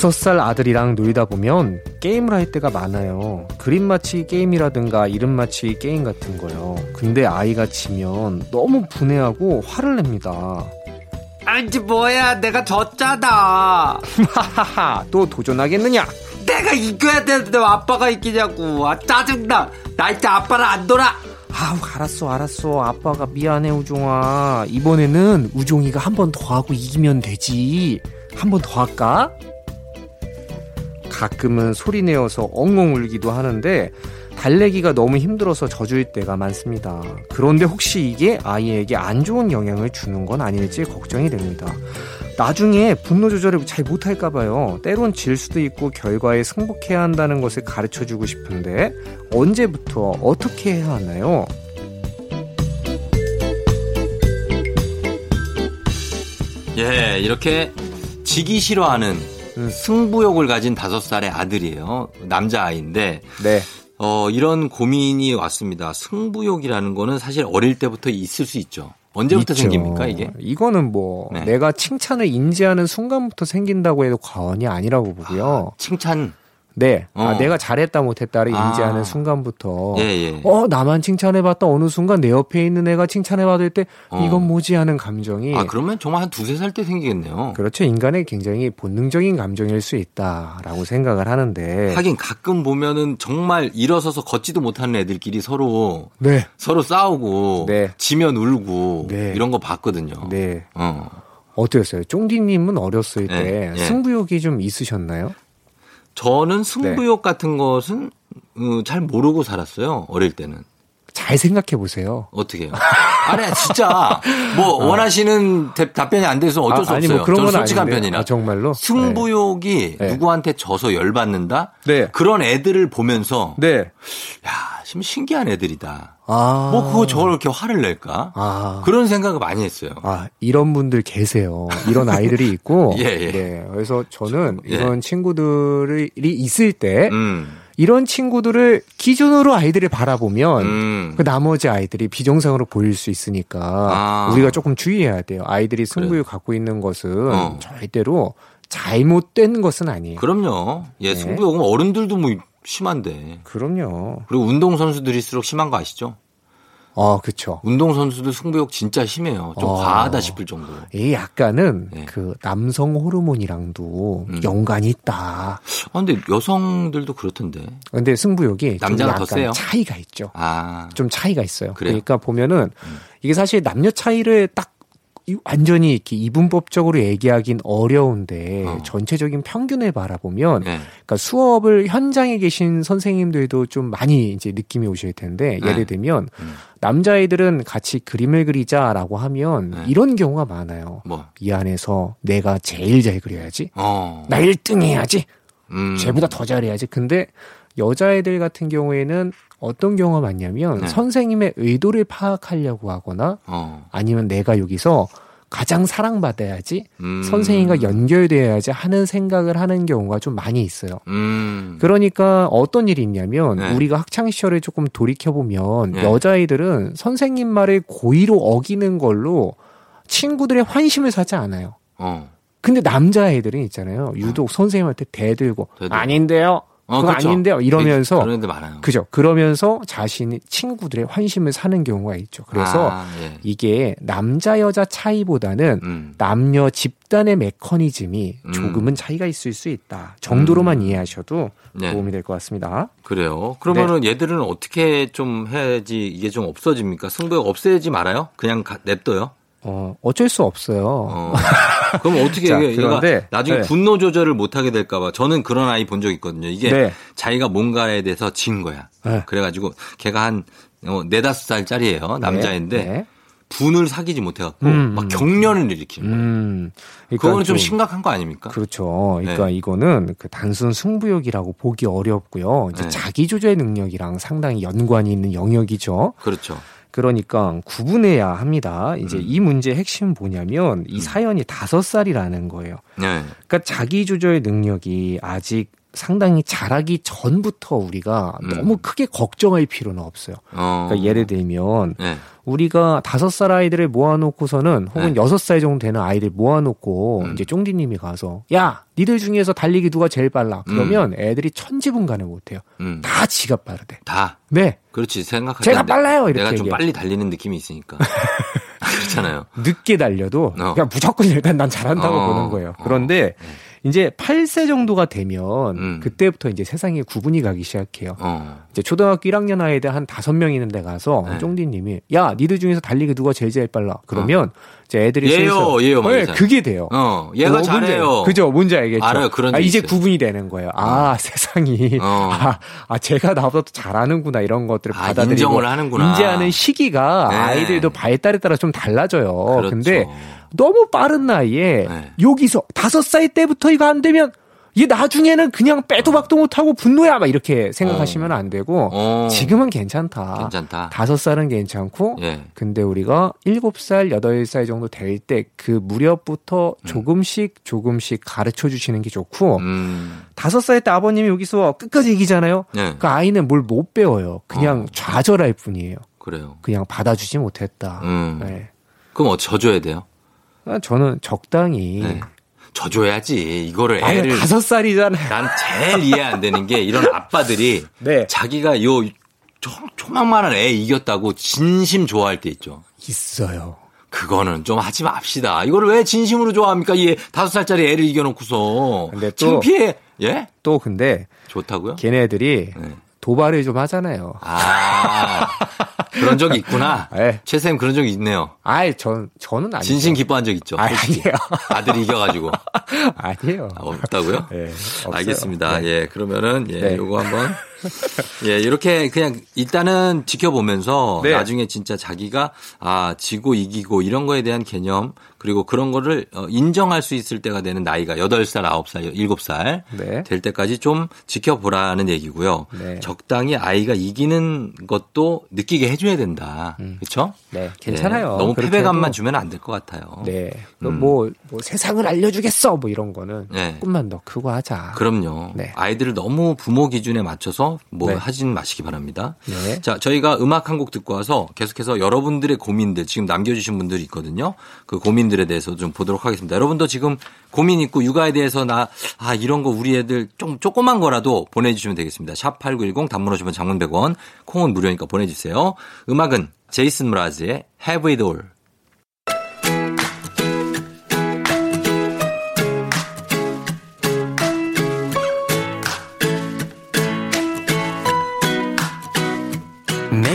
[SPEAKER 5] 다섯 살 아들이랑 놀다 보면 게임을 할 때가 많아요. 그림 맞히기 게임이라든가 이름 맞히기 게임 같은 거요. 근데 아이가 지면 너무 분해하고 화를 냅니다.
[SPEAKER 1] 아니, 뭐야. 내가 졌잖아.
[SPEAKER 5] 하하하, 또 도전하겠느냐?
[SPEAKER 1] 내가 이겨야 되는데 왜 아빠가 이기냐고. 아, 짜증나. 나 이제 아빠랑 안 놀아.
[SPEAKER 5] 아우, 알았어, 알았어. 아빠가 미안해, 우종아. 이번에는 우종이가 한 번 더 하고 이기면 되지. 한 번 더 할까? 가끔은 소리 내어서 엉엉 울기도 하는데 달래기가 너무 힘들어서 져줄 때가 많습니다. 그런데 혹시 이게 아이에게 안 좋은 영향을 주는 건 아닐지 걱정이 됩니다. 나중에 분노 조절을 잘 못할까봐요. 때론 질 수도 있고 결과에 승복해야 한다는 것을 가르쳐 주고 싶은데 언제부터 어떻게 해야 하나요?
[SPEAKER 1] 예, 이렇게 지기 싫어하는
[SPEAKER 5] 음.
[SPEAKER 1] 승부욕을 가진 다섯 살의 아들이에요. 남자아이인데,
[SPEAKER 5] 네.
[SPEAKER 1] 어, 이런 고민이 왔습니다. 승부욕이라는 거는 사실 어릴 때부터 있을 수 있죠. 언제부터
[SPEAKER 5] 있죠.
[SPEAKER 1] 생깁니까, 이게?
[SPEAKER 5] 이거는 뭐
[SPEAKER 1] 네.
[SPEAKER 5] 내가 칭찬을 인지하는 순간부터 생긴다고 해도 과언이 아니라고 보고요.
[SPEAKER 1] 칭찬.
[SPEAKER 5] 네. 아,
[SPEAKER 1] 어.
[SPEAKER 5] 내가 잘했다 못했다를
[SPEAKER 1] 아.
[SPEAKER 5] 인지하는 순간부터
[SPEAKER 1] 예, 예.
[SPEAKER 5] 어, 나만 칭찬해봤다 어느 순간 내 옆에 있는 애가 칭찬해받을 때
[SPEAKER 1] 어.
[SPEAKER 5] 이건 뭐지 하는 감정이
[SPEAKER 1] 아, 그러면 정말 한 두세 살 때 생기겠네요.
[SPEAKER 5] 그렇죠. 인간의 굉장히 본능적인 감정일 수 있다라고 생각을 하는데
[SPEAKER 1] 하긴 가끔 보면은 정말 일어서서 걷지도 못하는 애들끼리 서로
[SPEAKER 5] 네.
[SPEAKER 1] 서로 싸우고
[SPEAKER 5] 네.
[SPEAKER 1] 지면 울고
[SPEAKER 5] 네.
[SPEAKER 1] 이런 거 봤거든요.
[SPEAKER 5] 네.
[SPEAKER 1] 어.
[SPEAKER 5] 어떠셨어요? 쫑디님은 어렸을 때
[SPEAKER 1] 네, 네.
[SPEAKER 5] 승부욕이 좀 있으셨나요?
[SPEAKER 1] 저는 승부욕 같은 것은 어, 잘 모르고 살았어요. 어릴 때는.
[SPEAKER 5] 잘 생각해 보세요.
[SPEAKER 1] 어떻게 해요? 아니, 진짜, 뭐, 원하시는 대- 답변이 안 돼서 어쩔 수
[SPEAKER 5] 아, 아니,
[SPEAKER 1] 없어요.
[SPEAKER 5] 뭐 그런
[SPEAKER 1] 저는
[SPEAKER 5] 건
[SPEAKER 1] 솔직한
[SPEAKER 5] 아닌데.
[SPEAKER 1] 편이라.
[SPEAKER 5] 아, 정말로?
[SPEAKER 1] 승부욕이
[SPEAKER 5] 네.
[SPEAKER 1] 누구한테 져서 열받는다?
[SPEAKER 5] 네.
[SPEAKER 1] 그런 애들을 보면서,
[SPEAKER 5] 네.
[SPEAKER 1] 야, 좀 신기한 애들이다.
[SPEAKER 5] 아.
[SPEAKER 1] 뭐, 그거 저걸 이렇게 화를 낼까?
[SPEAKER 5] 아.
[SPEAKER 1] 그런 생각을 많이 했어요.
[SPEAKER 5] 아, 이런 분들 계세요. 이런 아이들이 있고.
[SPEAKER 1] 예, 예.
[SPEAKER 5] 네. 그래서 저는
[SPEAKER 1] 예.
[SPEAKER 5] 이런 친구들이 있을 때
[SPEAKER 1] 음.
[SPEAKER 5] 이런 친구들을 기준으로 아이들을 바라보면
[SPEAKER 1] 음.
[SPEAKER 5] 그 나머지 아이들이 비정상으로 보일 수 있으니까
[SPEAKER 1] 아.
[SPEAKER 5] 우리가 조금 주의해야 돼요. 아이들이 승부욕 갖고 있는 것은
[SPEAKER 1] 어.
[SPEAKER 5] 절대로 잘못된 것은 아니에요.
[SPEAKER 1] 그럼요. 예,
[SPEAKER 5] 네.
[SPEAKER 1] 승부욕은 어른들도 뭐 심한데.
[SPEAKER 5] 그럼요.
[SPEAKER 1] 그리고 운동 선수들일수록 심한 거 아시죠?
[SPEAKER 5] 어, 그쵸.
[SPEAKER 1] 운동 선수들 승부욕 진짜 심해요. 좀
[SPEAKER 5] 어.
[SPEAKER 1] 과하다 싶을 정도로.
[SPEAKER 5] 이 약간은
[SPEAKER 1] 네.
[SPEAKER 5] 그 남성 호르몬이랑도
[SPEAKER 1] 음.
[SPEAKER 5] 연관이 있다.
[SPEAKER 1] 아, 근데 여성들도 그렇던데.
[SPEAKER 5] 근데 승부욕이 좀
[SPEAKER 1] 남자가 더
[SPEAKER 5] 약간
[SPEAKER 1] 세요?
[SPEAKER 5] 차이가 있죠.
[SPEAKER 1] 아,
[SPEAKER 5] 좀 차이가 있어요.
[SPEAKER 1] 그래요? 음.
[SPEAKER 5] 러니까 보면은 이게 사실 남녀 차이를 딱 이- 완전히 이렇게 이분법적으로 얘기하긴 어려운데
[SPEAKER 1] 어.
[SPEAKER 5] 전체적인 평균을 바라보면
[SPEAKER 1] 네.
[SPEAKER 5] 그러니까 수업을 현장에 계신 선생님들도 좀 많이 이제 느낌이 오실 텐데
[SPEAKER 1] 네.
[SPEAKER 5] 예를 들면
[SPEAKER 1] 음.
[SPEAKER 5] 남자애들은 같이 그림을 그리자라고 하면
[SPEAKER 1] 네.
[SPEAKER 5] 이런 경우가 많아요.
[SPEAKER 1] 뭐,
[SPEAKER 5] 이 안에서 내가 제일 잘 그려야지.
[SPEAKER 1] 어.
[SPEAKER 5] 나 1등 해야지.
[SPEAKER 1] 음.
[SPEAKER 5] 쟤보다 더 잘해야지. 근데 여자애들 같은 경우에는 어떤 경우가 많냐면
[SPEAKER 1] 네.
[SPEAKER 5] 선생님의 의도를 파악하려고 하거나
[SPEAKER 1] 어.
[SPEAKER 5] 아니면 내가 여기서 가장 사랑받아야지
[SPEAKER 1] 음.
[SPEAKER 5] 선생님과 연결돼야지 하는 생각을 하는 경우가 좀 많이 있어요.
[SPEAKER 1] 음.
[SPEAKER 5] 그러니까 어떤 일이 있냐면
[SPEAKER 1] 네.
[SPEAKER 5] 우리가 학창 시절을 조금 돌이켜 보면
[SPEAKER 1] 네.
[SPEAKER 5] 여자아이들은 선생님 말을 고의로 어기는 걸로 친구들의 환심을 사지 않아요.
[SPEAKER 1] 어.
[SPEAKER 5] 근데 남자애들은 있잖아요. 유독 선생님한테 대들고
[SPEAKER 1] 대들고.
[SPEAKER 5] 아닌데요.
[SPEAKER 1] 어,
[SPEAKER 5] 그거
[SPEAKER 1] 그렇죠.
[SPEAKER 5] 아닌데요. 이러면서
[SPEAKER 1] 그런 애들 많아요.
[SPEAKER 5] 그죠. 그러면서 자신이 친구들의 환심을 사는 경우가 있죠. 그래서
[SPEAKER 1] 아, 예.
[SPEAKER 5] 이게 남자 여자 차이보다는
[SPEAKER 1] 음.
[SPEAKER 5] 남녀 집단의 메커니즘이
[SPEAKER 1] 음.
[SPEAKER 5] 조금은 차이가 있을 수 있다. 정도로만 이해하셔도
[SPEAKER 1] 네.
[SPEAKER 5] 도움이 될 것 같습니다.
[SPEAKER 1] 그래요. 그러면은
[SPEAKER 5] 네.
[SPEAKER 1] 얘들은 어떻게 좀 해야지 이게 좀 없어집니까? 승부욕 없애지 말아요? 그냥 가- 냅둬요?
[SPEAKER 5] 어, 어쩔 수 없어요.
[SPEAKER 1] 어. 그럼 어떻게
[SPEAKER 5] 자,
[SPEAKER 1] 얘가
[SPEAKER 5] 그런데,
[SPEAKER 1] 나중에
[SPEAKER 5] 네.
[SPEAKER 1] 분노 조절을 못 하게 될까봐 저는 그런 아이 본 적 있거든요. 이게
[SPEAKER 5] 네.
[SPEAKER 1] 자기가 뭔가에 대해서 진 거야.
[SPEAKER 5] 네.
[SPEAKER 1] 그래가지고 걔가 한 어, 네다섯 살짜리예요. 남자인데
[SPEAKER 5] 네.
[SPEAKER 1] 분을 사귀지 못해갖고
[SPEAKER 5] 음,
[SPEAKER 1] 막
[SPEAKER 5] 음.
[SPEAKER 1] 경련을 일으키는 거예요.
[SPEAKER 5] 음. 그러니까
[SPEAKER 1] 그거는 좀 심각한 거 아닙니까?
[SPEAKER 5] 그렇죠. 그러니까
[SPEAKER 1] 네.
[SPEAKER 5] 이거는 그 단순 승부욕이라고 보기 어렵고요. 이제
[SPEAKER 1] 네.
[SPEAKER 5] 자기 조절 능력이랑 상당히 연관이 있는 영역이죠.
[SPEAKER 1] 그렇죠.
[SPEAKER 5] 그러니까 구분해야 합니다. 이제
[SPEAKER 1] 음.
[SPEAKER 5] 이 문제의 핵심은 뭐냐면 이 사연이 다섯 살이라는 거예요.
[SPEAKER 1] 네.
[SPEAKER 5] 그러니까 자기 조절 능력이 아직 상당히 자라기 전부터 우리가
[SPEAKER 1] 음.
[SPEAKER 5] 너무 크게 걱정할 필요는 없어요.
[SPEAKER 1] 어.
[SPEAKER 5] 그러니까 예를 들면
[SPEAKER 1] 네.
[SPEAKER 5] 우리가 다섯 살 아이들을 모아놓고서는 혹은
[SPEAKER 1] 네.
[SPEAKER 5] 여섯 살 정도 되는 아이들 모아놓고
[SPEAKER 1] 음.
[SPEAKER 5] 이제 쫑디님이 가서 야 니들 중에서 달리기 누가 제일 빨라? 그러면 애들이 천지분간을 못해요.
[SPEAKER 1] 음.
[SPEAKER 5] 다 지가 빠르대.
[SPEAKER 1] 다.
[SPEAKER 5] 네,
[SPEAKER 1] 그렇지 생각할
[SPEAKER 5] 제가
[SPEAKER 1] 때
[SPEAKER 5] 빨라요 이렇게
[SPEAKER 1] 내가 좀
[SPEAKER 5] 얘기해요.
[SPEAKER 1] 빨리 달리는 느낌이 있으니까 그렇잖아요.
[SPEAKER 5] 늦게 달려도
[SPEAKER 1] 어.
[SPEAKER 5] 그냥 무조건 일단 난 잘한다고
[SPEAKER 1] 어.
[SPEAKER 5] 보는 거예요.
[SPEAKER 1] 어.
[SPEAKER 5] 그런데 이제 8세 정도가 되면
[SPEAKER 1] 음.
[SPEAKER 5] 그때부터 이제 세상에 구분이 가기 시작해요.
[SPEAKER 1] 어.
[SPEAKER 5] 이제 초등학교 1학년 아이들 한 다섯 명 있는 데 가서
[SPEAKER 1] 네.
[SPEAKER 5] 쫑디님이 야 니들 중에서 달리기 누가 제일 제일 빨라? 그러면 이제 애들이
[SPEAKER 1] 어. 얘요,
[SPEAKER 5] 슬슬-
[SPEAKER 1] 얘요, 막
[SPEAKER 5] 네. 그게 돼요.
[SPEAKER 1] 어. 얘가
[SPEAKER 5] 뭐
[SPEAKER 1] 잘해요.
[SPEAKER 5] 뭔지, 그죠? 뭔지 알겠죠?
[SPEAKER 1] 알아요. 그런
[SPEAKER 5] 아,
[SPEAKER 1] 게
[SPEAKER 5] 이제
[SPEAKER 1] 있어요.
[SPEAKER 5] 구분이 되는 거예요. 아, 세상이.
[SPEAKER 1] 어.
[SPEAKER 5] 아, 아, 제가 나보다 더 잘하는구나. 이런 것들을
[SPEAKER 1] 아,
[SPEAKER 5] 받아들이고.
[SPEAKER 1] 인정을 하는구나.
[SPEAKER 5] 인지하는 시기가
[SPEAKER 1] 네.
[SPEAKER 5] 아이들도 발달에 따라 좀 달라져요.
[SPEAKER 1] 그렇죠.
[SPEAKER 5] 근데 너무 빠른 나이에
[SPEAKER 1] 네.
[SPEAKER 5] 여기서 다섯 살 때부터 이거 안 되면 얘 나중에는 그냥 빼도 박도 못하고 분노야 막 이렇게 생각하시면 안 되고
[SPEAKER 1] 어.
[SPEAKER 5] 지금은 괜찮다.
[SPEAKER 1] 괜찮다.
[SPEAKER 5] 다섯 살은 괜찮고
[SPEAKER 1] 예.
[SPEAKER 5] 근데 우리가 일곱 살 여덟 살 정도 될 때 그 무렵부터 조금씩 조금씩 가르쳐 주시는 게 좋고
[SPEAKER 1] 음.
[SPEAKER 5] 다섯 살때 아버님이 여기서 끝까지 이기잖아요.
[SPEAKER 1] 예.
[SPEAKER 5] 그 아이는 뭘 못 배워요. 그냥
[SPEAKER 1] 어.
[SPEAKER 5] 좌절할 뿐이에요.
[SPEAKER 1] 그래요.
[SPEAKER 5] 그냥 받아주지 못했다.
[SPEAKER 1] 음.
[SPEAKER 5] 네.
[SPEAKER 1] 그럼 어 져줘야 돼요?
[SPEAKER 5] 아, 저는 적당히
[SPEAKER 1] 네. 져줘야지. 이거를 애를
[SPEAKER 5] 다섯 살이잖아요.
[SPEAKER 1] 난 제일 이해 안 되는 게 이런 아빠들이
[SPEAKER 5] 네.
[SPEAKER 1] 자기가 요 조, 조만만한 애 이겼다고 진심 좋아할 때 있죠.
[SPEAKER 5] 있어요.
[SPEAKER 1] 그거는 좀 하지 맙시다. 이거를 왜 진심으로 좋아합니까? 이 다섯 살짜리 애를 이겨놓고서.
[SPEAKER 5] 근데 또-
[SPEAKER 1] 창피해. 예?
[SPEAKER 5] 또 근데
[SPEAKER 1] 좋다고요?
[SPEAKER 5] 걔네들이
[SPEAKER 1] 네.
[SPEAKER 5] 도발을 좀 하잖아요.
[SPEAKER 1] 아, 그런 적이 있구나.
[SPEAKER 5] 네.
[SPEAKER 1] 최쌤 그런 적이 있네요.
[SPEAKER 5] 아이, 전 저는 아니죠.
[SPEAKER 1] 진심 기뻐한 적 있죠.
[SPEAKER 5] 아. 아니에요.
[SPEAKER 1] 아들이 이겨가지고.
[SPEAKER 5] 아니에요.
[SPEAKER 1] 아, 없다고요?
[SPEAKER 5] 네.
[SPEAKER 1] 알겠습니다.
[SPEAKER 5] 네.
[SPEAKER 1] 예, 그러면은, 예,
[SPEAKER 5] 네.
[SPEAKER 1] 요거 한번. 예, 이렇게 그냥 일단은 지켜보면서
[SPEAKER 5] 네.
[SPEAKER 1] 나중에 진짜 자기가 아, 지고 이기고 이런 거에 대한 개념 그리고 그런 거를 어, 인정할 수 있을 때가 되는 나이가 8살, 9살, 7살
[SPEAKER 5] 네.
[SPEAKER 1] 될 때까지 좀 지켜보라는 얘기고요.
[SPEAKER 5] 네.
[SPEAKER 1] 적당히 아이가 이기는 것도 느끼게 해줘야 된다. 그렇죠?
[SPEAKER 5] 네, 괜찮아요.
[SPEAKER 1] 너무
[SPEAKER 5] 그렇게
[SPEAKER 1] 패배감만. 주면 안 될 것 같아요.
[SPEAKER 5] 네.
[SPEAKER 1] 음.
[SPEAKER 5] 뭐, 뭐 세상을 알려주겠어 뭐 이런 거는
[SPEAKER 1] 네.
[SPEAKER 5] 조금만 더 크고 하자.
[SPEAKER 1] 그럼요.
[SPEAKER 5] 네.
[SPEAKER 1] 아이들을 너무 부모 기준에 맞춰서 뭐
[SPEAKER 5] 네.
[SPEAKER 1] 하진 마시기 바랍니다.
[SPEAKER 5] 네.
[SPEAKER 1] 자, 저희가 음악 한 곡 듣고 와서 계속해서 여러분들의 고민들 지금 남겨주신 분들이 있거든요. 그 고민 들에 대해서 좀 보도록 하겠습니다. 여러분도 지금 고민 있고 육아에 대해서 나, 아, 이런 거 우리 애들 좀 조그만 거라도 보내주시면 되겠습니다. 샵8910 단문 오시면 장문 100원, 콩은 무료니까 보내주세요. 음악은 제이슨 브라즈의 Have It All.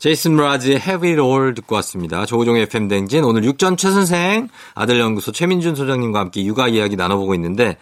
[SPEAKER 1] 제이슨 브라즈의 Have It All 듣고 왔습니다. 조우종의 FM 댕진 오늘 육전 최선생 아들연구소 최민준 소장님과 함께 육아 이야기 나눠보고 있는데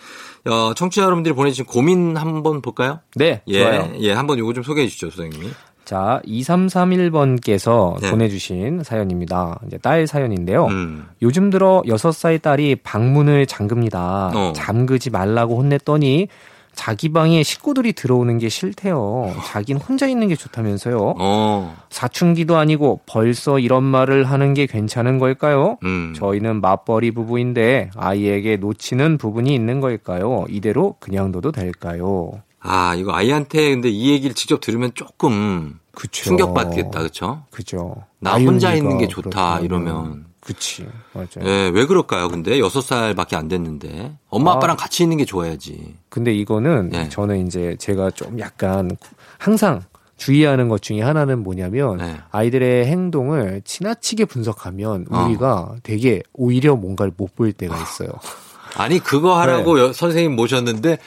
[SPEAKER 1] 어, 청취자 여러분들이 보내주신 고민 한번 볼까요?
[SPEAKER 5] 네,
[SPEAKER 1] 예,
[SPEAKER 5] 좋아요.
[SPEAKER 1] 예, 한번 요거 좀 소개해 주시죠, 소장님이.
[SPEAKER 5] 자, 2331번께서
[SPEAKER 1] 네.
[SPEAKER 5] 보내주신 사연입니다. 이제 딸 사연인데요.
[SPEAKER 1] 음,
[SPEAKER 5] 요즘 들어 6살 딸이 방문을 잠급니다.
[SPEAKER 1] 어.
[SPEAKER 5] 잠그지 말라고 혼냈더니 자기 방에 식구들이 들어오는 게 싫대요. 자긴 혼자 있는 게 좋다면서요.
[SPEAKER 1] 어,
[SPEAKER 5] 사춘기도 아니고 벌써 이런 말을 하는 게 괜찮은 걸까요?
[SPEAKER 1] 음.
[SPEAKER 5] 저희는 맞벌이 부부인데 아이에게 놓치는 부분이 있는 걸까요? 이대로 그냥 둬도 될까요?
[SPEAKER 1] 아, 이거 아이한테 근데 이 얘기를 직접 들으면 조금
[SPEAKER 5] 그쵸.
[SPEAKER 1] 충격받겠다, 그쵸?
[SPEAKER 5] 그죠.
[SPEAKER 1] 나 혼자 있는 게 좋다,
[SPEAKER 5] 그렇다면.
[SPEAKER 1] 이러면.
[SPEAKER 5] 그치. 맞아요.
[SPEAKER 1] 예, 왜 그럴까요, 근데? 여섯 살밖에 안 됐는데. 엄마,
[SPEAKER 5] 아.
[SPEAKER 1] 아빠랑 같이 있는 게 좋아야지.
[SPEAKER 5] 근데 이거는
[SPEAKER 1] 네.
[SPEAKER 5] 저는 이제 제가 좀 약간 항상 주의하는 것 중에 하나는 뭐냐면
[SPEAKER 1] 네.
[SPEAKER 5] 아이들의 행동을 지나치게 분석하면
[SPEAKER 1] 어.
[SPEAKER 5] 우리가 되게 오히려 뭔가를 못 볼 때가 있어요.
[SPEAKER 1] 아니 그거 하라고
[SPEAKER 5] 네.
[SPEAKER 1] 여- 선생님 모셨는데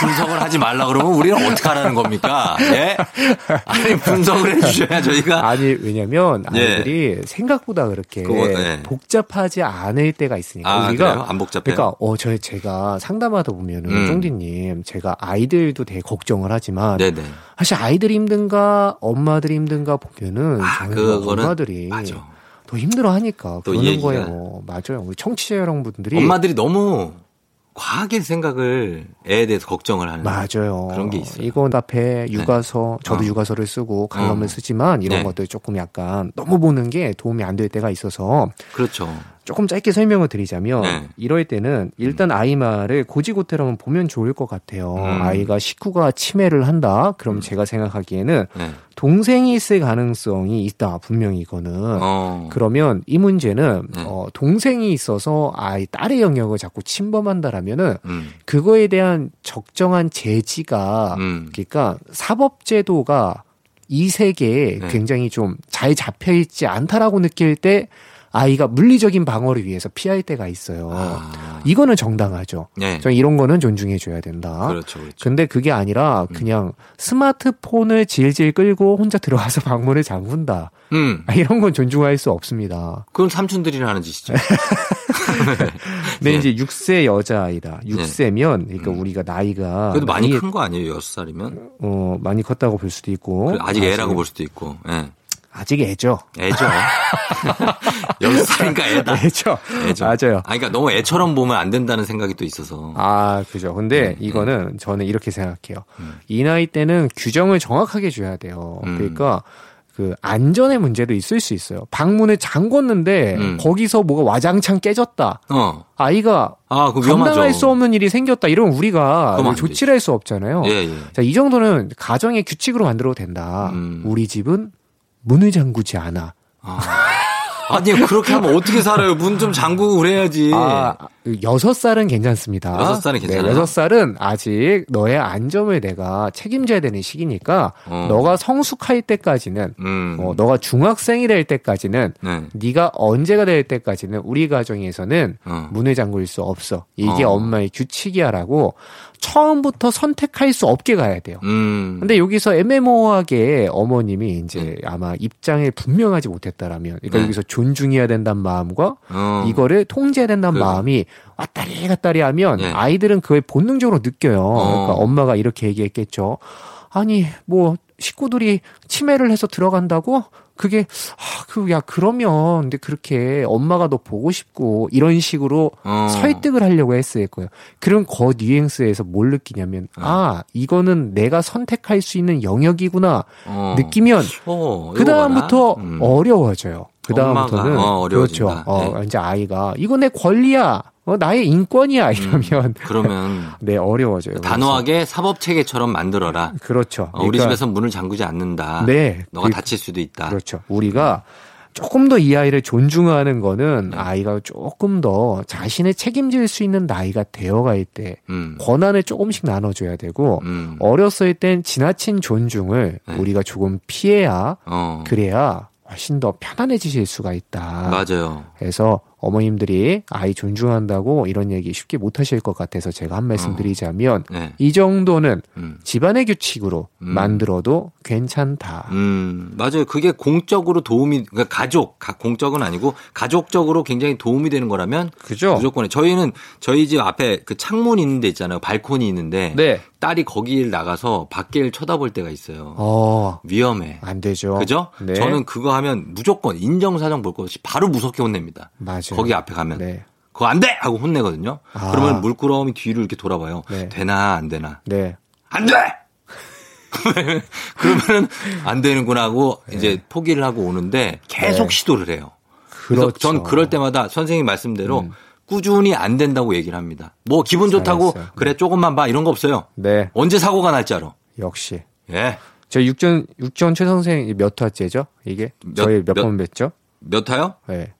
[SPEAKER 1] 분석을 하지 말라 그러면 우리는 어떻게 하라는 겁니까? 예? 아니 분석을 해주셔야 저희가
[SPEAKER 5] 아니 왜냐면
[SPEAKER 1] 예.
[SPEAKER 5] 아이들이 생각보다 그렇게
[SPEAKER 1] 그거, 네.
[SPEAKER 5] 복잡하지 않을 때가 있으니까
[SPEAKER 1] 아
[SPEAKER 5] 우리가
[SPEAKER 1] 그래요? 안 복잡해요?
[SPEAKER 5] 그러니까 어저 제가 상담하다 보면은
[SPEAKER 1] 음.
[SPEAKER 5] 쫑디님 제가 아이들도 되게 걱정을 하지만
[SPEAKER 1] 네네.
[SPEAKER 5] 사실 아이들이 힘든가 엄마들이 힘든가 보면은
[SPEAKER 1] 아 그거는
[SPEAKER 5] 엄마들이
[SPEAKER 1] 맞아.
[SPEAKER 5] 더 힘들어하니까
[SPEAKER 1] 또
[SPEAKER 5] 그러는 거예요. 맞아요. 우리 청취자 여러분들이
[SPEAKER 1] 엄마들이 너무 과하게 생각을 애에 대해서 걱정을 하는
[SPEAKER 5] 맞아요.
[SPEAKER 1] 그런 게 있어요.
[SPEAKER 5] 이거 앞에 육아서 저도
[SPEAKER 1] 어.
[SPEAKER 5] 육아서를 쓰고 강론을
[SPEAKER 1] 어.
[SPEAKER 5] 쓰지만 이런
[SPEAKER 1] 네.
[SPEAKER 5] 것들 조금 약간 너무 보는 게 도움이 안 될 때가 있어서
[SPEAKER 1] 그렇죠.
[SPEAKER 5] 조금 짧게 설명을 드리자면
[SPEAKER 1] 네.
[SPEAKER 5] 이럴 때는 일단 아이 말을 고지고대로 보면 좋을 것 같아요.
[SPEAKER 1] 음.
[SPEAKER 5] 아이가 식구가 치매를 한다. 그럼 제가 생각하기에는
[SPEAKER 1] 네.
[SPEAKER 5] 동생이 있을 가능성이 있다. 분명히 이거는.
[SPEAKER 1] 어.
[SPEAKER 5] 그러면 이 문제는
[SPEAKER 1] 네.
[SPEAKER 5] 어, 동생이 있어서 아이 딸의 영역을 자꾸 침범한다라면은
[SPEAKER 1] 음.
[SPEAKER 5] 그거에 대한 적정한 제지가
[SPEAKER 1] 음.
[SPEAKER 5] 그러니까 사법제도가 이 세계에
[SPEAKER 1] 네.
[SPEAKER 5] 굉장히 좀 잘 잡혀 있지 않다라고 느낄 때 아이가 물리적인 방어를 위해서 피할 때가 있어요.
[SPEAKER 1] 아.
[SPEAKER 5] 이거는 정당하죠.
[SPEAKER 1] 네.
[SPEAKER 5] 저는 이런 거는 존중해 줘야 된다.
[SPEAKER 1] 그렇죠, 그렇죠.
[SPEAKER 5] 근데 그게 아니라 그냥 스마트폰을 질질 끌고 혼자 들어와서 방문을 잠근다.
[SPEAKER 1] 음.
[SPEAKER 5] 아, 이런 건 존중할 수 없습니다.
[SPEAKER 1] 그건 삼촌들이나 하는 짓이죠.
[SPEAKER 5] 근데
[SPEAKER 1] 네.
[SPEAKER 5] 이제 6세 여자아이다. 6세면 그러니까
[SPEAKER 1] 음.
[SPEAKER 5] 우리가 나이가
[SPEAKER 1] 그래도 많이 큰 거 아니에요, 여섯 살이면?
[SPEAKER 5] 어, 많이 컸다고 볼 수도 있고
[SPEAKER 1] 아직 애라고 볼 수도 있고. 예.
[SPEAKER 5] 아직 애죠.
[SPEAKER 1] 애죠. 여섯 살이니까 애다.
[SPEAKER 5] 애죠.
[SPEAKER 1] 애죠.
[SPEAKER 5] 맞아요.
[SPEAKER 1] 아, 그러니까 너무 애처럼 보면 안 된다는 생각이 또 있어서.
[SPEAKER 5] 아, 그죠. 근데
[SPEAKER 1] 네,
[SPEAKER 5] 이거는 저는 이렇게 생각해요.
[SPEAKER 1] 음.
[SPEAKER 5] 이 나이 때는 규정을 정확하게 줘야 돼요.
[SPEAKER 1] 음.
[SPEAKER 5] 그러니까 그 안전의 문제도 있을 수 있어요. 방문을 잠궜는데
[SPEAKER 1] 음.
[SPEAKER 5] 거기서 뭐가 와장창 깨졌다.
[SPEAKER 1] 어.
[SPEAKER 5] 아이가
[SPEAKER 1] 아.
[SPEAKER 5] 감당할 수 없는 일이 생겼다. 이러면 우리가 조치를 할 수 없잖아요.
[SPEAKER 1] 예, 예.
[SPEAKER 5] 자, 이 정도는 가정의 규칙으로 만들어도 된다.
[SPEAKER 1] 음.
[SPEAKER 5] 우리 집은 문을 잠그지 않아.
[SPEAKER 1] 아, 아니 그렇게 하면 어떻게 살아요? 문 좀 잠그고 그래야지.
[SPEAKER 5] 아, 여섯 살은 괜찮습니다.
[SPEAKER 1] 여섯 살은 괜찮아요?
[SPEAKER 5] 네, 여섯 살은 아직 너의 안전을 내가 책임져야 되는 시기니까
[SPEAKER 1] 어.
[SPEAKER 5] 너가 성숙할 때까지는
[SPEAKER 1] 음.
[SPEAKER 5] 어, 너가 중학생이 될 때까지는
[SPEAKER 1] 네.
[SPEAKER 5] 네가 언제가 될 때까지는 우리 가정에서는
[SPEAKER 1] 어.
[SPEAKER 5] 문을 잠글 수 없어. 이게
[SPEAKER 1] 어.
[SPEAKER 5] 엄마의 규칙이야라고 처음부터 선택할 수 없게 가야 돼요.
[SPEAKER 1] 음.
[SPEAKER 5] 근데 여기서 애매모호하게 어머님이 이제 아마 입장에 분명하지 못했다라면, 그러니까
[SPEAKER 1] 네.
[SPEAKER 5] 여기서 존중해야 된다는 마음과
[SPEAKER 1] 어.
[SPEAKER 5] 이거를 통제해야 된다는
[SPEAKER 1] 그-
[SPEAKER 5] 마음이 왔다리 갔다리 하면
[SPEAKER 1] 예.
[SPEAKER 5] 아이들은 그걸 본능적으로 느껴요. 그러니까
[SPEAKER 1] 어.
[SPEAKER 5] 엄마가 이렇게 얘기했겠죠. 아니 뭐 식구들이 치매를 해서 들어간다고 그게 아, 그 야 그러면 근데 그렇게 엄마가 너 보고 싶고 이런 식으로
[SPEAKER 1] 어.
[SPEAKER 5] 설득을 하려고 했을 거예요. 그런 거 뉘앙스에서 뭘 느끼냐면
[SPEAKER 1] 어.
[SPEAKER 5] 아 이거는 내가 선택할 수 있는 영역이구나
[SPEAKER 1] 어.
[SPEAKER 5] 느끼면
[SPEAKER 1] 어,
[SPEAKER 5] 그 다음부터.
[SPEAKER 1] 음.
[SPEAKER 5] 어려워져요. 그 다음부터는
[SPEAKER 1] 어.
[SPEAKER 5] 그렇죠. 어,
[SPEAKER 1] 네.
[SPEAKER 5] 이제 아이가 이거 내 권리야, 어, 나의 인권이야 이러면
[SPEAKER 1] 그러면
[SPEAKER 5] 네 어려워져요.
[SPEAKER 1] 음. 단호하게 사법 체계처럼 만들어라.
[SPEAKER 5] 그래서. 그렇죠.
[SPEAKER 1] 어, 우리
[SPEAKER 5] 그러니까
[SPEAKER 1] 집에서 문을 잠그지 않는다.
[SPEAKER 5] 네,
[SPEAKER 1] 너가
[SPEAKER 5] 그-
[SPEAKER 1] 다칠 수도 있다.
[SPEAKER 5] 그렇죠. 우리가 조금 더 이 아이를 존중하는 거는
[SPEAKER 1] 네.
[SPEAKER 5] 아이가 조금 더 자신을 책임질 수 있는 나이가 되어갈 때
[SPEAKER 1] 음.
[SPEAKER 5] 권한을 조금씩 나눠줘야 되고
[SPEAKER 1] 음.
[SPEAKER 5] 어렸을 땐 지나친 존중을
[SPEAKER 1] 네.
[SPEAKER 5] 우리가 조금 피해야
[SPEAKER 1] 어.
[SPEAKER 5] 그래야 훨씬 더 편안해지실 수가 있다.
[SPEAKER 1] 맞아요.
[SPEAKER 5] 그래서 어머님들이 아이 존중한다고 이런 얘기 쉽게 못 하실 것 같아서 제가 한 말씀
[SPEAKER 1] 어.
[SPEAKER 5] 드리자면
[SPEAKER 1] 네.
[SPEAKER 5] 이 정도는
[SPEAKER 1] 음.
[SPEAKER 5] 집안의 규칙으로
[SPEAKER 1] 음.
[SPEAKER 5] 만들어도 괜찮다.
[SPEAKER 1] 음, 맞아요. 그게 공적으로 도움이, 그러니까 가족, 가- 공적은 아니고 가족적으로 굉장히 도움이 되는 거라면
[SPEAKER 5] 그죠?
[SPEAKER 1] 무조건 해. 저희는 저희 집 앞에 그 창문 있는 데 있잖아요. 발코니 있는데
[SPEAKER 5] 네.
[SPEAKER 1] 딸이 거기를 나가서 밖을 쳐다볼 때가 있어요.
[SPEAKER 5] 어,
[SPEAKER 1] 위험해.
[SPEAKER 5] 안 되죠.
[SPEAKER 1] 그죠?
[SPEAKER 5] 네.
[SPEAKER 1] 저는 그거 하면 무조건 인정사정 볼것 없이 바로 무섭게 혼냅니다.
[SPEAKER 5] 맞아요.
[SPEAKER 1] 거기 앞에 가면.
[SPEAKER 5] 네.
[SPEAKER 1] 그거 안 돼! 하고 혼내거든요.
[SPEAKER 5] 아.
[SPEAKER 1] 그러면 물끄러미 뒤를 이렇게 돌아봐요.
[SPEAKER 5] 네.
[SPEAKER 1] 되나, 안 되나.
[SPEAKER 5] 네.
[SPEAKER 1] 안 돼! 그러면은 안 되는구나 하고
[SPEAKER 5] 네.
[SPEAKER 1] 이제 포기를 하고 오는데 계속
[SPEAKER 5] 네.
[SPEAKER 1] 시도를 해요. 그래서
[SPEAKER 5] 그렇죠.
[SPEAKER 1] 전 그럴 때마다 선생님 말씀대로
[SPEAKER 5] 음.
[SPEAKER 1] 꾸준히 안 된다고 얘기를 합니다. 뭐 기분 좋다고
[SPEAKER 5] 잘했어요.
[SPEAKER 1] 그래 조금만 봐 이런 거 없어요.
[SPEAKER 5] 네.
[SPEAKER 1] 언제 사고가 날지 알아.
[SPEAKER 5] 역시.
[SPEAKER 1] 예.
[SPEAKER 5] 저 육전 육전 최 선생 몇 화째죠? 이게
[SPEAKER 1] 몇-
[SPEAKER 5] 저희 몇
[SPEAKER 1] 몇-
[SPEAKER 5] 번 뵀죠?
[SPEAKER 1] 몇 화요?
[SPEAKER 5] 네.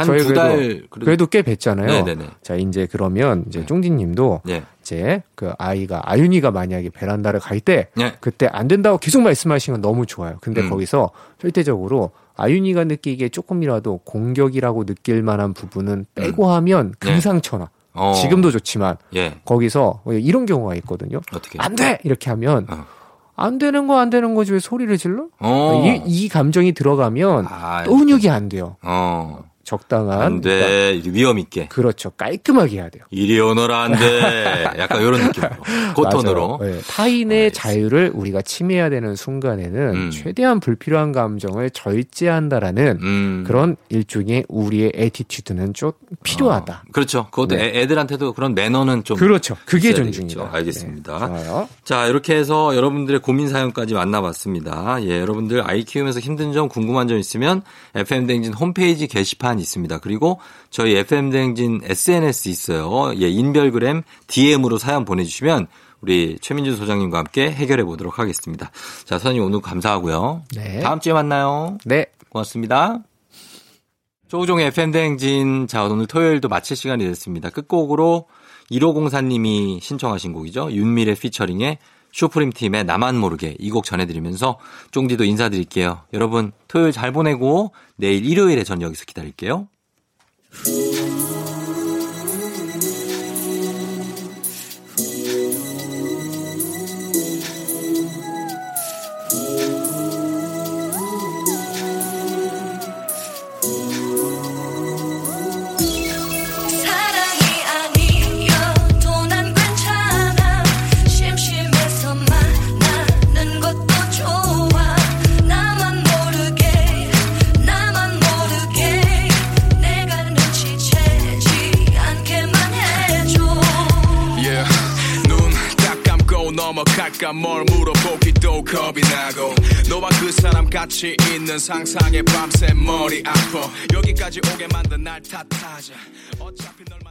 [SPEAKER 1] 한
[SPEAKER 5] 저희
[SPEAKER 1] 두달
[SPEAKER 5] 그래도 꽤 뵀잖아요.
[SPEAKER 1] 네네네.
[SPEAKER 5] 자 이제 그러면 이제
[SPEAKER 1] 네.
[SPEAKER 5] 쫑디님도
[SPEAKER 1] 예.
[SPEAKER 5] 이제 그 아이가 아윤이가 만약에 베란다를 갈때
[SPEAKER 1] 예.
[SPEAKER 5] 그때 안 된다고 계속 말씀하시는 건 너무 좋아요. 근데
[SPEAKER 1] 음.
[SPEAKER 5] 거기서 절대적으로 아윤이가 느끼기에 조금이라도 공격이라고 느낄 만한 부분은 빼고 하면
[SPEAKER 1] 네.
[SPEAKER 5] 금상첨화.
[SPEAKER 1] 어.
[SPEAKER 5] 지금도 좋지만
[SPEAKER 1] 예.
[SPEAKER 5] 거기서 이런 경우가 있거든요.
[SPEAKER 1] 어떻게?
[SPEAKER 5] 안 돼! 이렇게 하면
[SPEAKER 1] 어.
[SPEAKER 5] 안 되는 거 안 되는 거지 왜 소리를 질러?
[SPEAKER 1] 어.
[SPEAKER 5] 이, 이 감정이 들어가면
[SPEAKER 1] 아,
[SPEAKER 5] 또 훈육이 안 돼요.
[SPEAKER 1] 어.
[SPEAKER 5] 적당한
[SPEAKER 1] 안
[SPEAKER 5] 그러니까
[SPEAKER 1] 위험 있게.
[SPEAKER 5] 그렇죠. 깔끔하게 해야 돼요.
[SPEAKER 1] 이리 오너라 안 돼. 약간 이런 느낌으로. 고톤으로.
[SPEAKER 5] 네, 타인의
[SPEAKER 1] 알겠습니다.
[SPEAKER 5] 자유를 우리가 침해해야 되는 순간에는
[SPEAKER 1] 음.
[SPEAKER 5] 최대한 불필요한 감정을 절제한다라는
[SPEAKER 1] 음.
[SPEAKER 5] 그런 일종의 우리의 attitude는 좀 필요하다.
[SPEAKER 1] 어, 그렇죠. 그것도
[SPEAKER 5] 네.
[SPEAKER 1] 애- 애들한테도 그런 매너는 좀.
[SPEAKER 5] 그렇죠. 그게 존중이다.
[SPEAKER 1] 되겠죠. 알겠습니다.
[SPEAKER 5] 네, 좋아요.
[SPEAKER 1] 자, 이렇게 해서 여러분들의 고민 사연까지 만나봤습니다. 예, 여러분들 아이 키우면서 힘든 점, 궁금한 점 있으면 FM댕진 홈페이지 게시판 있습니다. 그리고 저희 FM댕진 SNS 있어요. 예, 인별그램 DM으로 사연 보내주시면 우리 최민주 소장님과 함께 해결해 보도록 하겠습니다. 자, 선생님 오늘 감사하고요.
[SPEAKER 5] 네.
[SPEAKER 1] 다음 주에 만나요.
[SPEAKER 5] 네.
[SPEAKER 1] 고맙습니다. 조우종의 FM대행진. 자, 오늘 토요일도 마칠 시간이 됐습니다. 끝곡으로 1504님이 신청하신 곡이죠. 윤미래 피처링의 쇼프림 팀의 나만 모르게 이 곡 전해드리면서 쫑디도 인사드릴게요. 여러분 토요일 잘 보내고 내일 일요일에 전 여기서 기다릴게요.
[SPEAKER 7] 넘어갈까 뭘 물어보기도 겁이 나고 너와 그 사람 같이 있는 상상에 밤새 머리 아파 여기까지 오게 만든 날 탓하자 어차피 널 만-